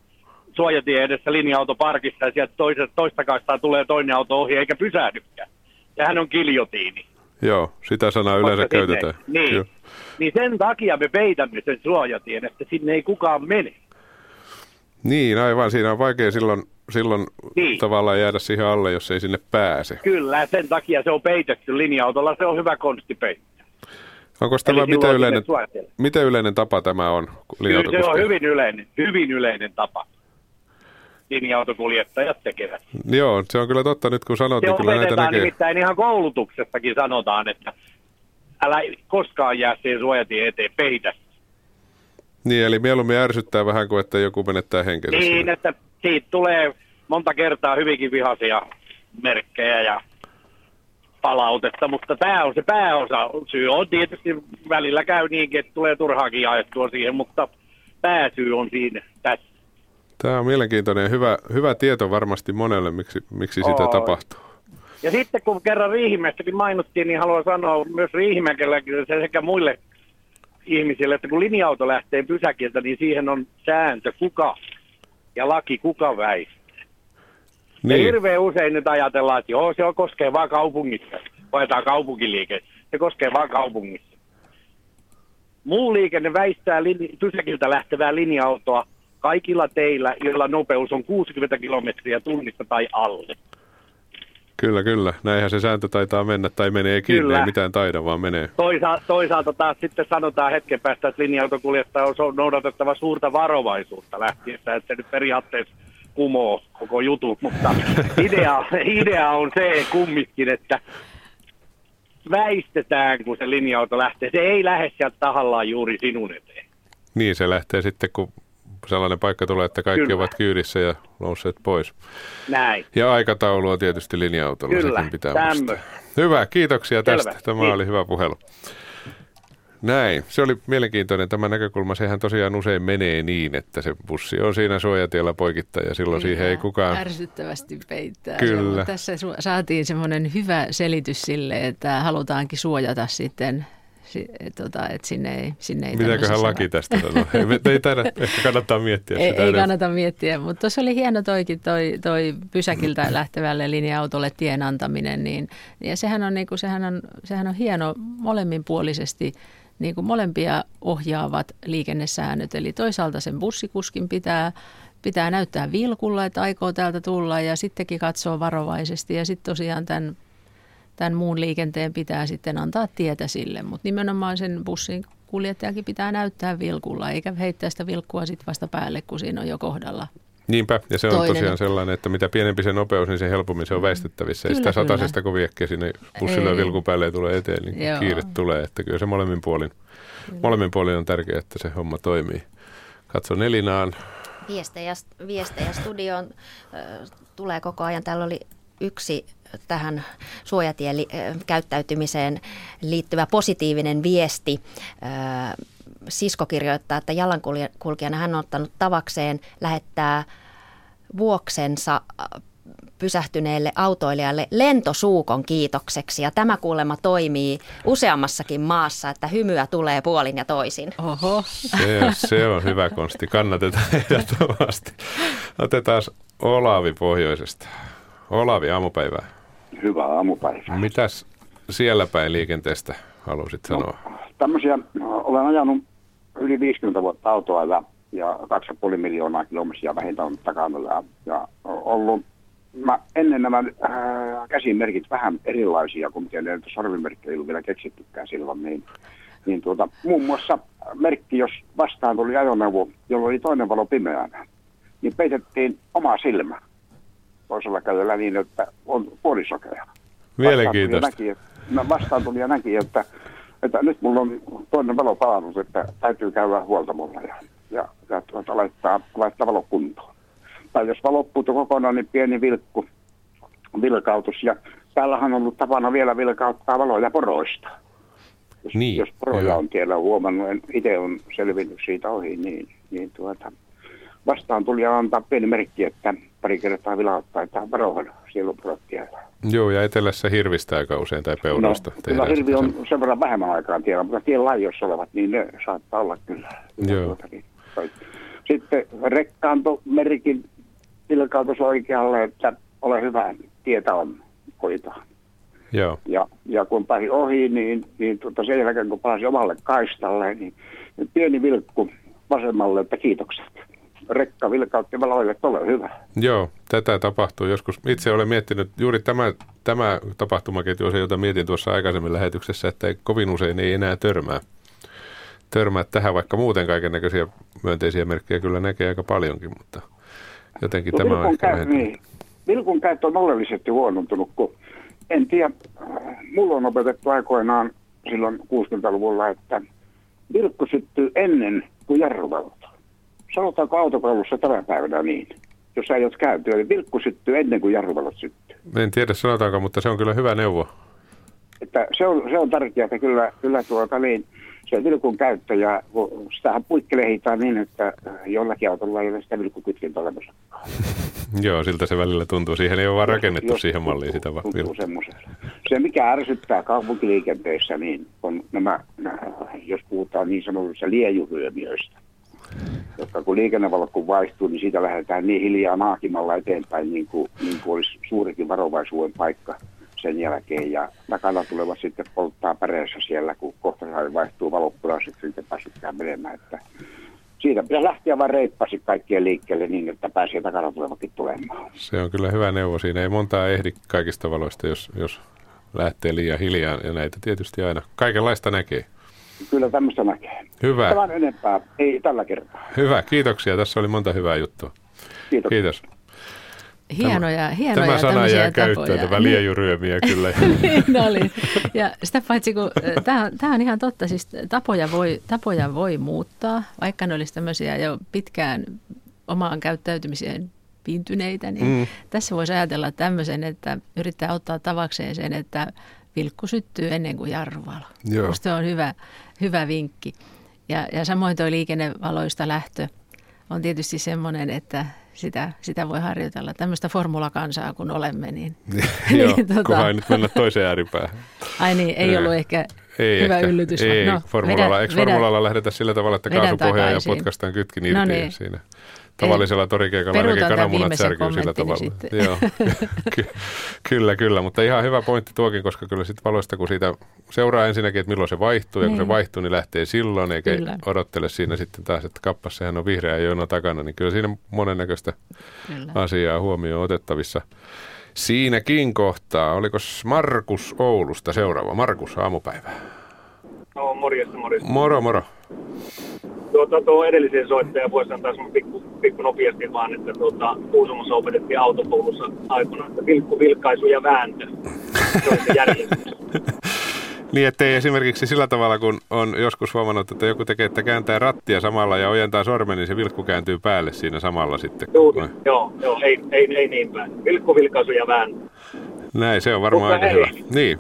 suojatie edessä linja-autoparkissa ja sieltä toisesta, toista kaistaa tulee toinen auto ohi eikä pysähdykään. Sehän on kiljotiini. Joo, sitä sanaa yleensä Koska käytetään. Sinne, niin, niin sen takia me peitämme sen suojatien, että sinne ei kukaan mene. Niin, aivan. Siinä on vaikea silloin, silloin niin. tavallaan jäädä siihen alle, jos ei sinne pääse. Kyllä, sen takia se on peitetty linja-autolla. Se on hyvä konsti peittää. Onko tämä miten yleinen, miten yleinen tapa tämä on? Kyllä se on hyvin yleinen, hyvin yleinen tapa linja-autokuljettajat tekevät. Joo, se on kyllä totta nyt kun sanot, se niin kyllä näitä näkee. nimittäin ihan koulutuksessakin sanotaan, että älä koskaan jää siihen suojatien eteen peitä. Niin, eli mieluummin ärsyttää vähän kuin että joku menettää henkensä. Niin, että siitä tulee monta kertaa hyvinkin vihaisia merkkejä ja palautetta, mutta tämä on se pääosa. Syy on tietysti välillä käy niinkin, että tulee turhaakin ajettua siihen, mutta pääsyy on siinä tässä. Tämä on mielenkiintoinen ja hyvä, hyvä tieto varmasti monelle, miksi, miksi sitä Oi. tapahtuu. Ja sitten kun kerran Riihimäessäkin mainittiin, niin haluan sanoa myös Riihimäkellä sekä muille ihmisille, että kun linja-auto lähtee pysäkiltä, niin siihen on sääntö kuka ja laki kuka väistää. Niin. Niin, hirveän usein nyt ajatellaan, että joo, se on koskee vaan kaupungissa. Hoidetaan kaupunkiliike. Se koskee vaan kaupungissa. Muu liikenne väistää lin- pysäkiltä lähtevää linja-autoa kaikilla teillä, joilla nopeus on 60 kilometriä tunnissa tai alle. kyllä, kyllä. Näinhän se sääntö taitaa mennä tai menee kiinni, Kyllä. ei mitään taida, vaan menee. Toisa- toisaalta taas sitten sanotaan hetken päästä, että linja-autokuljettaja on noudatettava suurta varovaisuutta lähtiessä, että se nyt periaatteessa kumoo koko jutun, mutta idea, idea on se kumminkin, että väistetään, kun se linja-auto lähtee. Se ei lähde sieltä tahallaan juuri sinun eteen. Niin se lähtee sitten, kun sellainen paikka tulee, että kaikki Kyllä. ovat kyydissä ja nousseet pois. Näin. Ja aikataulu on tietysti linja-autolla, Kyllä, sekin pitää tämmö. muistaa. Hyvä, kiitoksia Selvä, tästä. Tämä kiitos. oli hyvä puhelu. Näin, se oli mielenkiintoinen tämä näkökulma. Sehän tosiaan usein menee niin, että se bussi on siinä suojatiellä poikittain ja silloin siihen ei kukaan... Ärsyttävästi peittää. Kyllä. Se, tässä saatiin semmoinen hyvä selitys sille, että halutaankin suojata sitten, tota, että sinne ei, sinne ei Mitäköhän laki tästä sanoo? Ei, me- ei taida, ehkä kannattaa miettiä Ei, sitä ei enemmän. kannata miettiä, mutta tuossa oli hieno toikin toi, toi pysäkiltä lähtevälle linja-autolle tien antaminen, niin, ja sehän on, niinku, sehän, on, sehän on hieno molemminpuolisesti, niin kuin molempia ohjaavat liikennesäännöt, eli toisaalta sen bussikuskin pitää, pitää näyttää vilkulla, että aikoo täältä tulla ja sittenkin katsoo varovaisesti ja sitten tosiaan tämän, tämän muun liikenteen pitää sitten antaa tietä sille, mutta nimenomaan sen bussin kuljettajakin pitää näyttää vilkulla, eikä heittää sitä vilkkua sitten vasta päälle, kun siinä on jo kohdalla. Niinpä, ja se on Toinen. tosiaan sellainen, että mitä pienempi se nopeus, niin sen helpommin se on väistettävissä. Kyllä, sitä kyllä. satasesta kun viekkiä sinne bussilla Ei. vilkun päälle ei tule eteen, niin Joo. kiire tulee. Että kyllä se molemmin puolin, molemmin puolin on tärkeää, että se homma toimii. Katso Nelinaan. Viestejä, viestejä studioon tulee koko ajan. Täällä oli yksi tähän suojatien käyttäytymiseen liittyvä positiivinen viesti. Sisko kirjoittaa, että jalankulkijana hän on ottanut tavakseen lähettää vuoksensa pysähtyneelle autoilijalle lentosuukon kiitokseksi. Ja tämä kuulemma toimii useammassakin maassa, että hymyä tulee puolin ja toisin. Oho. Se, se on hyvä konsti. Kannatetaan ehdottomasti. Otetaan Olavi pohjoisesta. Olavi, aamupäivää. Hyvää aamupäivää. Mitäs siellä päin liikenteestä halusit sanoa? Tämmöisiä, äh, olen ajanut yli 50 vuotta autoa ja, ja 2,5 miljoonaa kilometriä vähintään on takana ja, ja ollut mä, ennen nämä äh, käsimerkit vähän erilaisia, kun tiedän, että sormimerkki ei ollut vielä keksittykään silloin, niin, niin tuota, muun muassa merkki, jos vastaan tuli ajoneuvo, jolla oli toinen valo pimeänä, niin peitettiin oma silmä toisella kädellä niin, että on puolisokea. Mielenkiintoista. Näki, että- vastaan tuli ja näki, että, että nyt mulla on toinen valo palannut, että täytyy käydä huoltamolla ja, ja, ja tuota, laittaa, laittaa valo kuntoon. Tai jos valo puuttuu kokonaan, niin pieni vilkku, vilkautus. Ja täällähän on ollut tapana vielä vilkauttaa valoja poroista. Jos, Niin, jos poroja joo. on tiellä huomannut, en itse on selvinnyt siitä ohi, niin, niin tuota, vastaan tuli antaa pieni merkki, että pari kertaa vilauttaa, että varohan, tiellä. Joo, ja etelässä hirvistä aika usein tai peuroista No, kyllä hirvi on sen verran vähemmän aikaan tiellä, mutta tien laajoissa olevat, niin ne saattaa olla kyllä. Joo. Tuota, niin. Sitten rekkaantomerkin vilkautus oikealle, että ole hyvä, tietä on hoitaa. Joo. Ja, ja kun pääsi ohi, niin, niin tuota sen jälkeen kun pääsi omalle kaistalle, niin, niin pieni vilkku vasemmalle, että kiitokset. Rekka vilkautti valoille, että ole hyvä. Joo, tätä tapahtuu joskus. Itse olen miettinyt, juuri tämä, tämä tapahtumaketju on se, jota mietin tuossa aikaisemmin lähetyksessä, että ei, kovin usein ei enää törmää, törmää tähän, vaikka muuten kaiken näköisiä myönteisiä merkkejä kyllä näkee aika paljonkin, mutta jotenkin No, tämä on ehkä niin, vilkun käyttö on oleellisesti huonontunut, kun en tiedä, mulla on opetettu aikoinaan silloin 60-luvulla, että vilkku syttyy ennen kuin jarruvalta. Sanotaanko autokoulussa tänä päivänä niin? jos sä aiot kääntyä, niin vilkku syttyy ennen kuin jarruvalot syttyy. En tiedä sanotaanko, mutta se on kyllä hyvä neuvo. Että se on, se on tärkeää, että kyllä, kyllä tuota niin, se vilkun käyttö ja sitähän puikkelehitaan niin, että jollakin autolla ei ole sitä vilkkukytkintä olemassa. Joo, siltä se välillä tuntuu. Siihen ei ole vaan rakennettu Jos- siihen malliin sitä vaan. Se, mikä ärsyttää kaupunkiliikenteessä, niin on nämä, nämä jos puhutaan niin sanotusta liejuhyömiöistä, jotka kun liikennevalot kun vaihtuu, niin siitä lähdetään niin hiljaa naakimalla eteenpäin, niin kuin, niin kuin olisi suurikin varovaisuuden paikka sen jälkeen. Ja takana tulevat sitten polttaa päreessä siellä, kun kohta vaihtuu valot punaiseksi, sitten päässytkään menemään. Että siitä pitää lähteä vain reippaasti kaikkien liikkeelle niin, että pääsee takana tulevakin tulemaan. Se on kyllä hyvä neuvo. Siinä ei montaa ehdi kaikista valoista, jos, jos lähtee liian hiljaa. Ja näitä tietysti aina kaikenlaista näkee. Kyllä tämmöistä näkee. Hyvä. Tämän enempää ei tällä kertaa. Hyvä, kiitoksia. Tässä oli monta hyvää juttua. Kiitos. Kiitos. Hienoja, hienoja Tämä sana jää käyttöön, tämä liejuryömiä kyllä. niin oli. Ja sitä paitsi, kun tämä, tämä on ihan totta, siis tapoja voi, tapoja voi muuttaa, vaikka ne olisi tämmöisiä jo pitkään omaan käyttäytymiseen piintyneitä, niin Mm. tässä voisi ajatella tämmöisen, että yrittää ottaa tavakseen sen, että vilkku syttyy ennen kuin jarruvalo. Joo. Musta se on hyvä, hyvä vinkki. Ja, ja samoin tuo liikennevaloista lähtö on tietysti semmoinen, että sitä, sitä voi harjoitella. Tämmöistä formulakansaa kun olemme, niin, Joo, niin tota- kunhan ei nyt mennä toiseen ääripäähän. Ai niin, ei ollut ehkä Ei hyvä ehkä. yllytys. Ei, No, formulalla, vedän- eikö formulalla lähdetä sillä tavalla, että kaasupohjaa ja takaisin. potkaistaan kytkin irti No niin. siinä tavallisella torikeikalla ainakin kananmunat särkyy sillä tavalla. sitten. Joo, Ky- kyllä, kyllä, mutta ihan hyvä pointti tuokin, koska kyllä sitten valoista, kun siitä seuraa ensinnäkin, että milloin se vaihtuu, ja kun se Niin. vaihtuu, niin lähtee silloin, eikä Kyllä. odottele siinä sitten taas, että kappas, sehän on vihreä jono takana, niin kyllä siinä monennäköistä Kyllä. asiaa huomioon otettavissa. Siinäkin kohtaa, oliko Markus Oulusta seuraava? Markus, aamupäivää. No, morjesta, morjesta. Moro, moro. Tuota, tuo edellisen soittaja voisi antaa semmoinen pikku, pikku nopeasti vaan, että tuota, Kuusamossa opetettiin autokoulussa aikana, että vilkku, vilkkaisu ja vääntö. Se oli se järjestys. Niin, ettei esimerkiksi sillä tavalla, kun on joskus huomannut, että joku tekee, että kääntää rattia samalla ja ojentaa sormen, niin se vilkku kääntyy päälle siinä samalla sitten. Joo, joo, joo ei, ei, ei niin päin. Vilkku, vilkkaisu ja vääntö. Näin, se on varmaan Mutta aika hei. hyvä. Niin,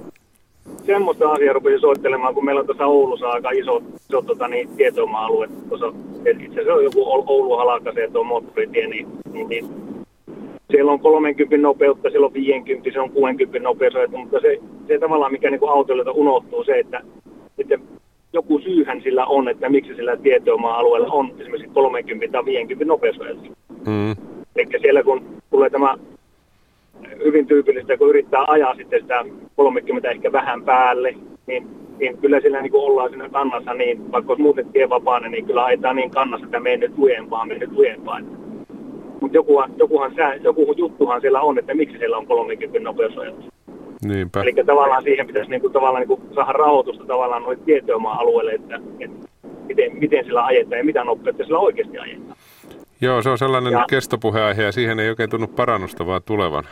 Semmoista asiaa rupesin soittelemaan, kun meillä on tuossa Oulussa aika iso, iso tota, niin, tietomaa-alue. Tuossa, itse asiassa on joku Oul- Oulu halakasee tuo moottoritie, niin, niin, niin siellä on 30 nopeutta, siellä on 50, se on 60 nopeus, mutta se, se tavallaan mikä niin autoilijoilta unohtuu se, että, että joku syyhän sillä on, että miksi sillä tietomaa-alueella on esimerkiksi 30 tai 50 nopeusrajoitus. mm. Eli siellä kun tulee tämä hyvin tyypillistä, kun yrittää ajaa sitten sitä 30 ehkä vähän päälle, niin, niin kyllä sillä niin kuin ollaan siinä kannassa, niin vaikka olisi muuten tie vapaana, niin kyllä ajetaan niin kannassa, että mene nyt lujempaa, mene nyt lujempaa. Mutta joku, jokuhan, sää- joku juttuhan siellä on, että miksi siellä on 30 nopeusrajoitus. niinpä. Eli tavallaan siihen pitäisi niin kuin, tavallaan niin kuin saada rahoitusta tavallaan noille tietomaa-alueelle, että, että miten, miten sillä ajetaan ja mitä nopeutta sillä oikeasti ajetaan. Joo, se on sellainen Ja- kestopuheaihe ja siihen ei oikein tunnu parannusta vaan tulevan.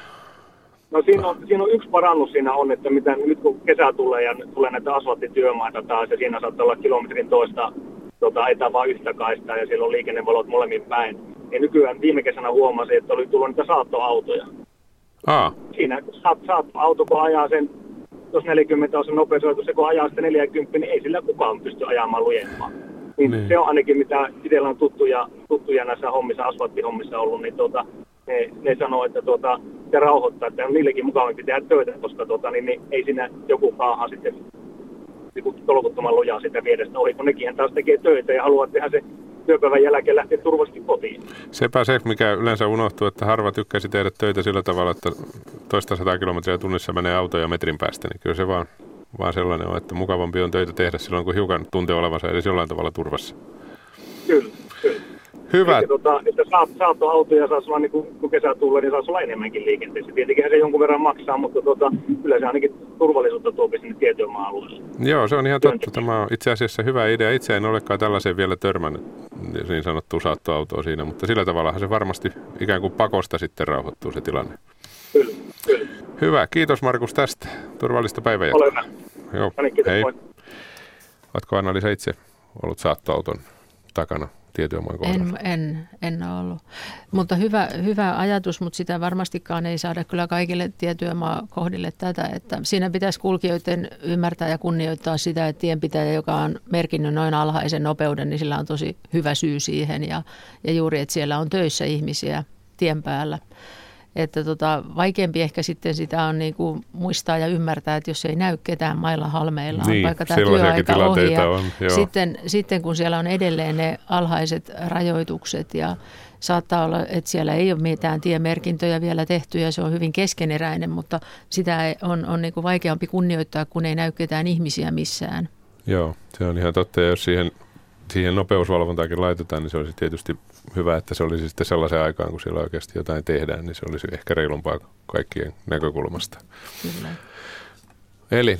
No siinä on, siinä on yksi parannus siinä on, että mitä, nyt kun kesä tulee ja tulee näitä asfalttityömaita taas ja siinä saattaa olla kilometrin toista tota, etää vain yhtä kaistaa ja siellä on liikennevalot molemmin päin. Ja nykyään viime kesänä huomasin, että oli tullut niitä saattoautoja. Aa, Siinä saat, saattoauto, kun ajaa sen, jos 40 on se nopeusrajoitus, se kun ajaa sitten 40, niin ei sillä kukaan pysty ajamaan lujempaa. Niin, Niin. Se on ainakin mitä itsellä on tuttuja, tuttuja näissä hommissa, asfalttihommissa ollut, niin tuota, ne, ne sanoo, että tuota, se rauhoittaa, että on niillekin mukavampi tehdä töitä, koska tuota, niin, niin, ei siinä joku kaahaa sitten niin tolkuttoman lujaa sitä vierestä ohi, kun nekin taas tekee töitä ja haluaa tehdä se työpäivän jälkeen lähteä turvallisesti kotiin. sepä se, mikä yleensä unohtuu, että harva tykkäisi tehdä töitä sillä tavalla, että toista sataa kilometriä tunnissa menee autoja metrin päästä, niin kyllä se vaan, vaan sellainen on, että mukavampi on töitä tehdä silloin, kun hiukan tuntee olevansa edes jollain tavalla turvassa. Kyllä. Hyvä. Eli, tota, että saat, saattoautoja saisi olla, niin kun, kun kesä tulee, niin saisi olla enemmänkin liikenteessä. Tietenkin se jonkun verran maksaa, mutta tota, kyllä se ainakin turvallisuutta tuo sinne tietomaa-alueelle. Joo, se on ihan totta. Tämä on itse asiassa hyvä idea. Itse en olekaan tällaiseen vielä törmännyt, niin sanottu saattoautoa siinä, mutta sillä tavallahan se varmasti ikään kuin pakosta sitten rauhoittuu se tilanne. Kyllä, kyllä. Hyvä, kiitos Markus tästä. Turvallista päivää. Ole hyvä. Joo, No niin, kiitos, hei. moi. Oletko Anna-Liisa itse ollut saattoauton takana tietyömaan kohdalla? En, en, en ole ollut. Mutta hyvä, hyvä ajatus, mutta sitä varmastikaan ei saada kyllä kaikille tietyömaa kohdille tätä. Että siinä pitäisi kulkijoiden ymmärtää ja kunnioittaa sitä, että tienpitäjä, joka on merkinnyt noin alhaisen nopeuden, niin sillä on tosi hyvä syy siihen. Ja, ja juuri, että siellä on töissä ihmisiä tien päällä. Että tota, vaikeampi ehkä sitten sitä on niin kuin muistaa ja ymmärtää, että jos ei näy ketään mailla halmeilla, niin, vaikka tämä työaika ohi. Ja on, sitten, sitten kun siellä on edelleen ne alhaiset rajoitukset ja saattaa olla, että siellä ei ole mitään tiemerkintöjä vielä tehty ja se on hyvin keskeneräinen, mutta sitä on, on niin kuin vaikeampi kunnioittaa, kun ei näy ketään ihmisiä missään. Joo, se on ihan totta. Ja jos siihen, siihen nopeusvalvontaakin laitetaan, niin se olisi tietysti hyvä, että se olisi sitten sellaisen aikaan, kun siellä oikeasti jotain tehdään, niin se olisi ehkä reilumpaa kaikkien näkökulmasta. Kyllä. Elin.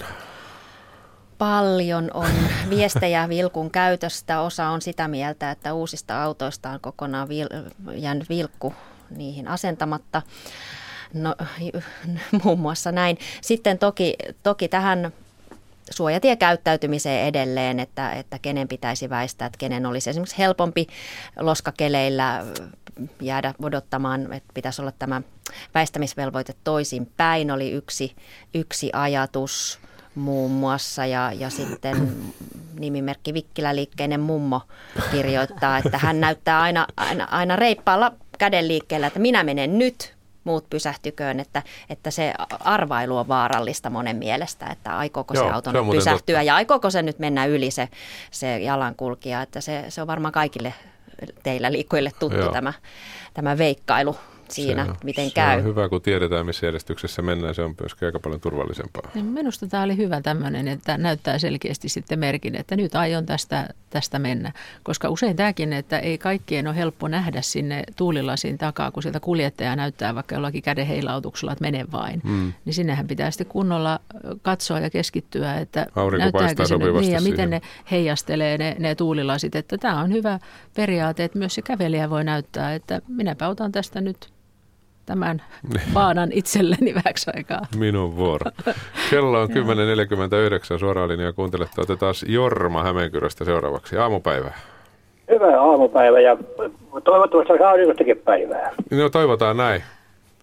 Paljon on viestejä Vilkun käytöstä. Osa on sitä mieltä, että uusista autoista on kokonaan vil- jäänyt Vilkku niihin asentamatta. No, muun muassa näin. Sitten toki, toki tähän suojatiekäyttäytymiseen edelleen, että, että kenen pitäisi väistää, että kenen olisi esimerkiksi helpompi loskakeleillä jäädä odottamaan, että pitäisi olla tämä väistämisvelvoite toisin päin, oli yksi, yksi ajatus muun muassa. Ja, ja sitten nimimerkki Vikkiläliikkeinen mummo kirjoittaa, että hän näyttää aina, aina, aina reippaalla käden liikkeellä, että minä menen nyt, muut pysähtyköön, että, että se arvailu on vaarallista monen mielestä, että aikooko Joo, se auto se pysähtyä totta. ja aikooko se nyt mennä yli se, se jalankulkija, että se, se on varmaan kaikille teillä liikkujille tuttu Joo. tämä, tämä veikkailu siinä, se, miten se käy. on hyvä, kun tiedetään, missä järjestyksessä mennään. Se on myöskin aika paljon turvallisempaa. Ja minusta tämä oli hyvä tämmöinen, että näyttää selkeästi sitten merkin, että nyt aion tästä, tästä mennä. Koska usein tämäkin, että ei kaikkien ole helppo nähdä sinne tuulilasin takaa, kun sieltä kuljettaja näyttää vaikka jollakin käden heilautuksella, että mene vain. Mm. Niin sinnehän pitää sitten kunnolla katsoa ja keskittyä, että näyttääkö sinne, niin, ja miten ne heijastelee ne, ne tuulilasit. Että tämä on hyvä periaate, että myös se kävelijä voi näyttää, että minäpä otan tästä nyt tämän baanan itselleni vähäksi aikaa. Minun vuoro. Kello on 10.49 suoraan linjaa kuuntelette. Otetaan Jorma Hämeenkyröstä seuraavaksi. Aamupäivää. Hyvää aamupäivää ja toivottavasti aurinkostakin päivää. No toivotaan näin.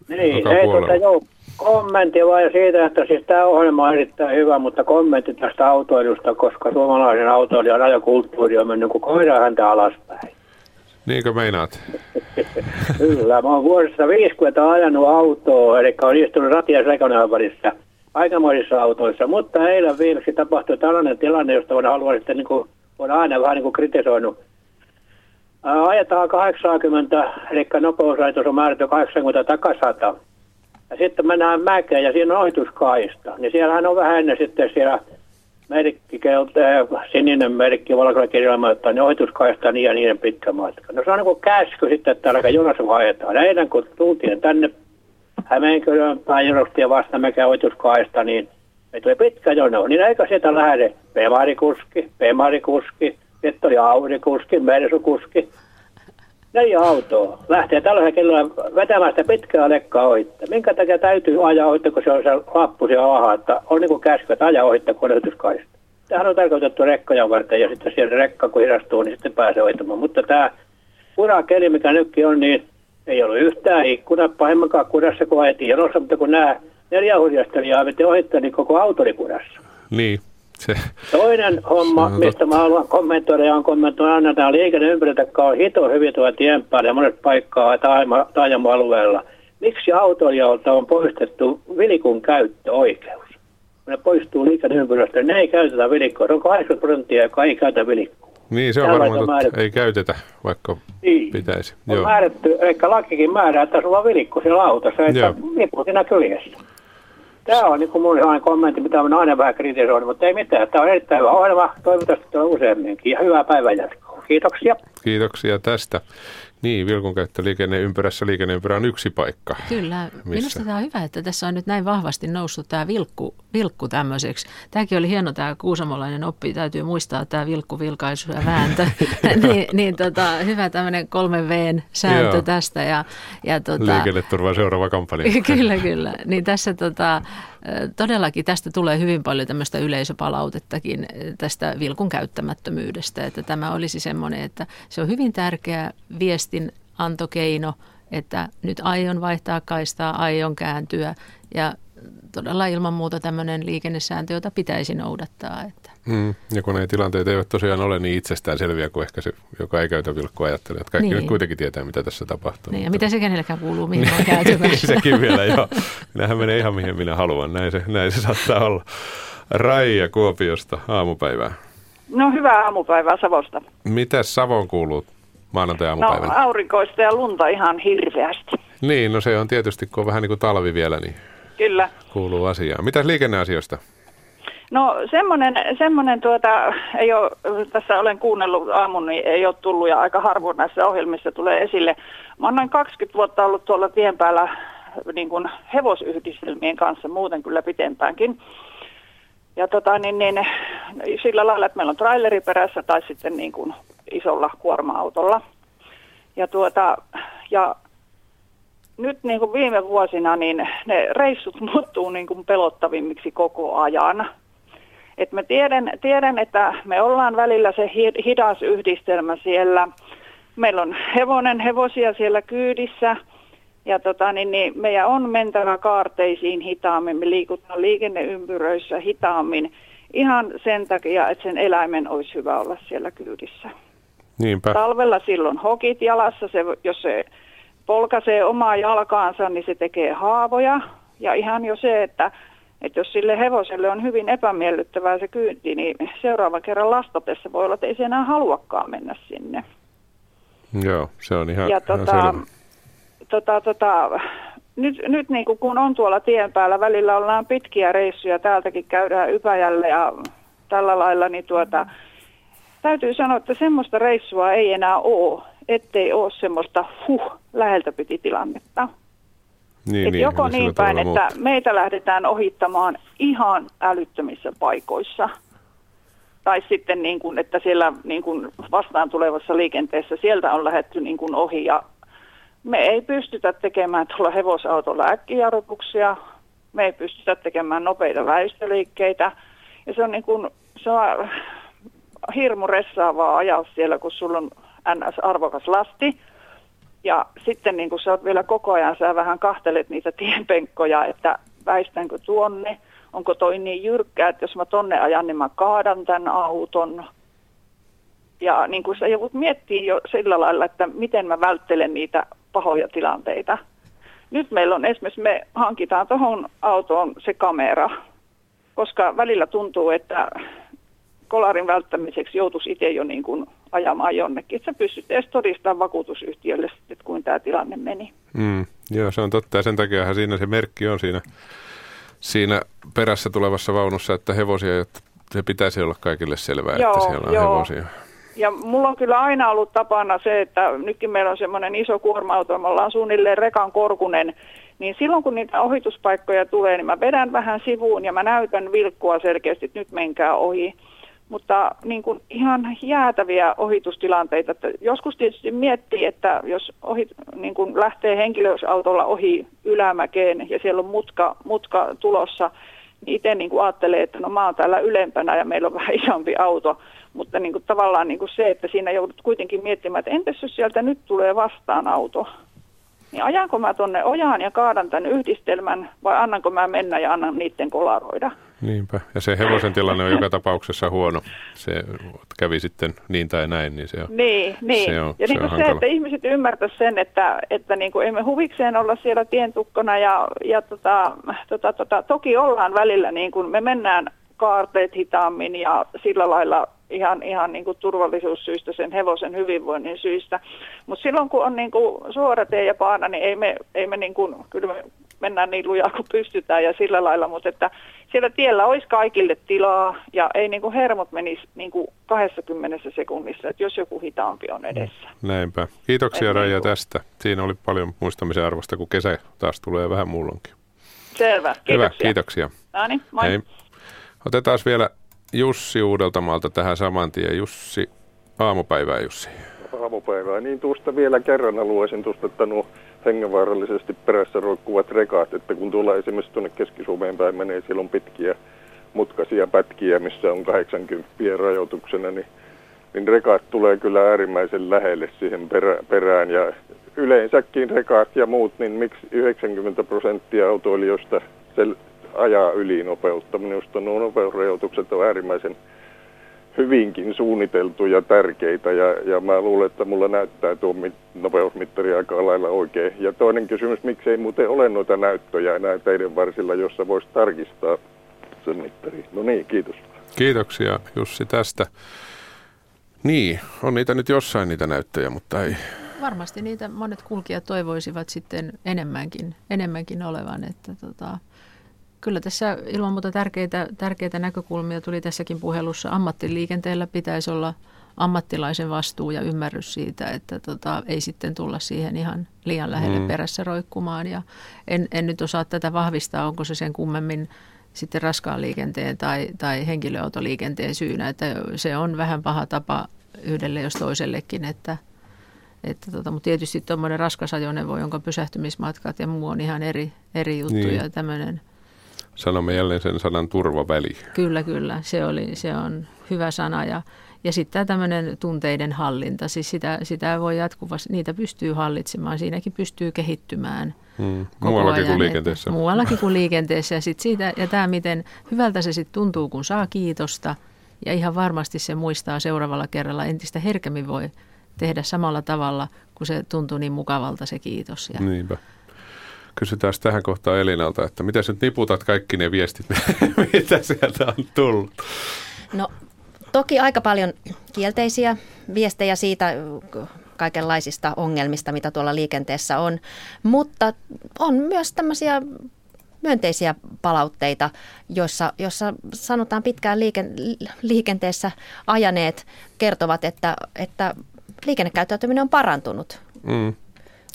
Niin, ei tuota, joo, kommentti vain siitä, että siis tämä ohjelma on erittäin hyvä, mutta kommentti tästä autoilusta, koska suomalaisen autoilijan ajokulttuuri on mennyt kuin koira häntä alaspäin. Niinkö meinaat? Kyllä, mä oon vuodesta 50 ajanut autoa, eli on istunut ratia välissä aikamoisissa autoissa, mutta eilen viimeksi tapahtui tällainen tilanne, josta voidaan haluaa sitten niin kuin, voidaan aina vähän niin kuin kritisoinut. Ajetaan 80, eli nopeusrajoitus on määrätty 80 takasata. Ja sitten mennään mäkeen ja siinä on ohituskaista. Niin siellähän on vähän ennen sitten siellä merkki, äh, sininen merkki valkoisella kirjalla, että ne ohituskaista niin ja niin pitkä matka. No se on niin kuin käsky sitten, että alkaa junassa ajetaan. Eilen kun tultiin tänne Hämeenkyrön päin ja vasta mekä ohituskaista, niin me tuli pitkä jono. Niin eikä sieltä lähde Pemarikuski, Pemarikuski, sitten oli Aurikuski, Mersukuski, neljä autoa lähtee tällä hetkellä vetämään sitä pitkää lekkaa ohitte. Minkä takia täytyy ajaa ohitte, kun se on se lappu siellä alhaa, että on niin kuin käsky, että ajaa ohitte kuljetuskaista. Tämähän on tarkoitettu rekkoja varten ja sitten siellä rekka kun hidastuu, niin sitten pääsee ohittamaan. Mutta tämä kurakeli, mikä nytkin on, niin ei ollut yhtään ikkuna pahemmankaan kudassa, kun ajettiin jonossa, mutta kun nämä neljä hurjastelijaa veti ohittaa, niin koko auto oli kudassa. Niin. Se, Toinen homma, se mistä mä haluan kommentoida ja on kommentoida aina tämä liikenneympäristö, joka on hito hyvin tuolla tien päällä ja monet paikkaa taajama-alueella. Miksi autoilijoilta on poistettu vilikun käyttöoikeus? Kun ne poistuu liikenneympäristö, ne ei käytetä vilikkoa. Se on 80 prosenttia, joka ei käytä vilikkoa. Niin, se on varmaan totta. Ei käytetä, vaikka niin. pitäisi. On Joo. määrätty, eli lakikin määrää, että sulla on vilikko siellä autossa, että lippuu siinä kyljessä. Tämä on niin kuin mun sellainen kommentti, mitä on aina vähän kritisoinut, mutta ei mitään. Tämä on erittäin hyvä ohjelma. Toivottavasti tulee useamminkin ja hyvää päivän jatkoa. Kiitoksia. Kiitoksia tästä. Niin, vilkun käyttö liikenneympyrässä. Liikenneympyrä on yksi paikka. Kyllä. Missä? Minusta tämä on hyvä, että tässä on nyt näin vahvasti noussut tämä vilkku, vilkku tämmöiseksi. Tämäkin oli hieno tämä kuusamolainen oppi. Täytyy muistaa tämä vilkku, vilkaisu ja vääntö. niin, niin tota, hyvä tämmöinen kolmen Vn sääntö Joo. tästä. Ja, ja tota, Liikenneturva seuraava kampanja. kyllä, kyllä. Niin tässä tota, todellakin tästä tulee hyvin paljon tämmöistä yleisöpalautettakin tästä vilkun käyttämättömyydestä, että tämä olisi semmoinen, että Se on hyvin tärkeä viestin antokeino, että nyt aion vaihtaa kaistaa, aion kääntyä ja todella ilman muuta tämmöinen liikennesääntö, jota pitäisi noudattaa. Että. Mm, ja kun ne tilanteet eivät tosiaan ole niin itsestään selviä kuin ehkä se, joka ei käytä vilkkua ajattelee, että kaikki niin. nyt kuitenkin tietää, mitä tässä tapahtuu. Niin, ja mitä se kenellekään kuuluu, mihin on kääntymässä. Sekin vielä, joo. Minähän menee ihan mihin minä haluan, näin se, näin se saattaa olla. Raija Kuopiosta, aamupäivää. No hyvää aamupäivää Savosta. Mitä Savon kuuluu maanantai-aamupäivänä? No aurinkoista ja lunta ihan hirveästi. Niin, no se on tietysti, kun on vähän niin kuin talvi vielä, niin Kyllä. kuuluu asiaan. Mitäs liikenneasioista? No semmoinen, semmoinen tuota, ei ole, tässä olen kuunnellut aamun, niin ei ole tullut ja aika harvoin näissä ohjelmissa tulee esille. Mä oon noin 20 vuotta ollut tuolla tien päällä niin kuin hevosyhdistelmien kanssa, muuten kyllä pitempäänkin. Ja tota, niin, niin, sillä lailla, että meillä on traileri perässä tai sitten niin kuin isolla kuorma-autolla. Ja, tuota, ja nyt niin kuin viime vuosina niin ne reissut muuttuu niin kuin pelottavimmiksi koko ajan. Et mä tiedän, tiedän, että me ollaan välillä se hidas yhdistelmä siellä. Meillä on hevonen, hevosia siellä kyydissä ja tota, niin, niin meidän on mentävä kaarteisiin hitaammin. Me liikutaan liikenneympyröissä hitaammin ihan sen takia, että sen eläimen olisi hyvä olla siellä kyydissä. Niinpä. Talvella silloin hokit jalassa, se, jos se polkaisee omaa jalkaansa, niin se tekee haavoja. Ja ihan jo se, että, että jos sille hevoselle on hyvin epämiellyttävää se kyyti, niin seuraavan kerran lastatessa voi olla, että ei se enää haluakaan mennä sinne. Joo, se on ihan, ja ihan tota, selvä. Tota, tota, nyt, nyt niin kuin kun on tuolla tien päällä, välillä ollaan pitkiä reissuja, täältäkin käydään Ypäjälle ja tällä lailla, niin tuota, täytyy sanoa, että semmoista reissua ei enää ole, ettei ole semmoista huh, läheltä piti tilannetta. Niin, Et niin, joko sillä niin päin, että meitä lähdetään ohittamaan ihan älyttömissä paikoissa. Tai sitten niin kuin, että siellä niin kuin vastaan tulevassa liikenteessä sieltä on lähetty niin kuin ohi ja me ei pystytä tekemään tuolla hevosautolla äkkijarrutuksia, me ei pystytä tekemään nopeita väistöliikkeitä. Ja se on, niin kuin, se on hirmu ressaavaa ajaa siellä, kun sulla on NS-arvokas lasti. Ja sitten niin kun sä oot vielä koko ajan, sä vähän kahtelet niitä tienpenkkoja, että väistänkö tuonne, onko toi niin jyrkkä, että jos mä tonne ajan, niin mä kaadan tämän auton. Ja niin kuin sä joudut miettimään jo sillä lailla, että miten mä välttelen niitä pahoja tilanteita. Nyt meillä on esimerkiksi, me hankitaan tuohon autoon se kamera, koska välillä tuntuu, että kolarin välttämiseksi joutuisi itse jo niin kuin ajamaan jonnekin. Että sä pystyt edes todistamaan vakuutusyhtiölle, että kuin tämä tilanne meni. Mm, joo, se on totta ja sen takiahan siinä se merkki on siinä, siinä perässä tulevassa vaunussa, että hevosia, että se pitäisi olla kaikille selvää, Joo, että siellä on joo. hevosia. Ja mulla on kyllä aina ollut tapana se, että nytkin meillä on semmoinen iso kuorma-auto, me ollaan suunnilleen rekan korkunen, niin silloin kun niitä ohituspaikkoja tulee, niin mä vedän vähän sivuun ja mä näytän vilkkua selkeästi, että nyt menkää ohi. Mutta niin kuin ihan jäätäviä ohitustilanteita. Että joskus tietysti miettii, että jos ohi, niin kuin lähtee henkilöautolla ohi ylämäkeen ja siellä on mutka, mutka tulossa, niin itse niin kuin ajattelee, että no mä oon täällä ylempänä ja meillä on vähän isompi auto. Mutta niin kuin tavallaan niin kuin se, että siinä joudut kuitenkin miettimään, että entäs jos sieltä nyt tulee vastaan auto? Niin ajanko mä tonne ojaan ja kaadan tämän yhdistelmän vai annanko mä mennä ja annan niiden kolaroida? Niinpä. Ja se hevosen tilanne on joka tapauksessa huono. Se kävi sitten niin tai näin, niin se on, Niin, niin. se on, ja se niin on kuin se, hankala. että ihmiset ymmärtäisivät sen, että, että niin kuin emme huvikseen olla siellä tientukkona ja, ja tota, tota, tota, toki ollaan välillä, niin kuin me mennään kaarteet hitaammin ja sillä lailla ihan, ihan niin kuin turvallisuussyistä, sen hevosen hyvinvoinnin syistä. Mutta silloin kun on niin kuin suora tie ja paana, niin ei me, ei me niin kuin, kyllä me mennään niin lujaa kuin pystytään ja sillä lailla, mutta että siellä tiellä olisi kaikille tilaa ja ei niin kuin hermot menisi niin kuin 20 sekunnissa, että jos joku hitaampi on edessä. Näinpä. Kiitoksia Et Raija niin kuin- tästä. Siinä oli paljon muistamisen arvosta, kun kesä taas tulee vähän mullonkin. Selvä, kiitoksia. Hyvä, kiitoksia. No niin, moi. Hei. Otetaan vielä Jussi Uudeltamaalta tähän saman tien. Jussi, aamupäivää Jussi. aamupäivää. Niin tuosta vielä kerran haluaisin tuosta, että nuo hengenvaarallisesti perässä roikkuvat rekat, että kun tuolla esimerkiksi tuonne Keski-Suomeen päin menee, siellä on pitkiä mutkaisia pätkiä, missä on 80 rajoituksena, niin, niin rekat tulee kyllä äärimmäisen lähelle siihen perä, perään ja yleensäkin rekat ja muut, niin miksi 90 prosenttia autoilijoista ajaa yli nopeutta. Minusta nuo nopeusrajoitukset on äärimmäisen hyvinkin suunniteltu ja tärkeitä ja, ja mä luulen, että mulla näyttää tuo nopeusmittari aika lailla oikein. Ja toinen kysymys, miksi ei muuten ole noita näyttöjä enää teidän varsilla, jossa voisi tarkistaa sen mittari. No niin, kiitos. Kiitoksia Jussi tästä. Niin, on niitä nyt jossain niitä näyttöjä, mutta ei. Varmasti niitä monet kulkijat toivoisivat sitten enemmänkin, enemmänkin olevan, että tota, Kyllä tässä ilman muuta tärkeitä, tärkeitä näkökulmia tuli tässäkin puhelussa. Ammattiliikenteellä pitäisi olla ammattilaisen vastuu ja ymmärrys siitä, että tota, ei sitten tulla siihen ihan liian lähelle mm. perässä roikkumaan. Ja en, en nyt osaa tätä vahvistaa, onko se sen kummemmin sitten raskaan liikenteen tai, tai henkilöautoliikenteen syynä, että se on vähän paha tapa yhdelle jos toisellekin, että, että tota, mutta tietysti tuommoinen raskas ajoneuvo, jonka pysähtymismatkat ja muu on ihan eri, eri juttu niin. ja tämmöinen Sanomme jälleen sen sanan turvaväli. Kyllä, kyllä. Se, oli, se on hyvä sana. Ja, ja sitten tämmöinen tunteiden hallinta, siis sitä, sitä voi jatkuvasti, niitä pystyy hallitsemaan, siinäkin pystyy kehittymään. Hmm. Muuallakin ajan, kuin liikenteessä. Muuallakin kuin liikenteessä. Ja, sit siitä, ja tämä, miten hyvältä se sitten tuntuu, kun saa kiitosta. Ja ihan varmasti se muistaa seuraavalla kerralla entistä herkemmin voi tehdä samalla tavalla, kun se tuntuu niin mukavalta se kiitos. Ja, Niinpä. Kysytään tähän kohtaan Elinalta, että miten nyt niputat kaikki ne viestit, mitä sieltä on tullut? No toki aika paljon kielteisiä viestejä siitä kaikenlaisista ongelmista, mitä tuolla liikenteessä on, mutta on myös tämmöisiä myönteisiä palautteita, joissa, joissa sanotaan pitkään liiken, liikenteessä ajaneet kertovat, että, että liikennekäyttäytyminen on parantunut. Mm.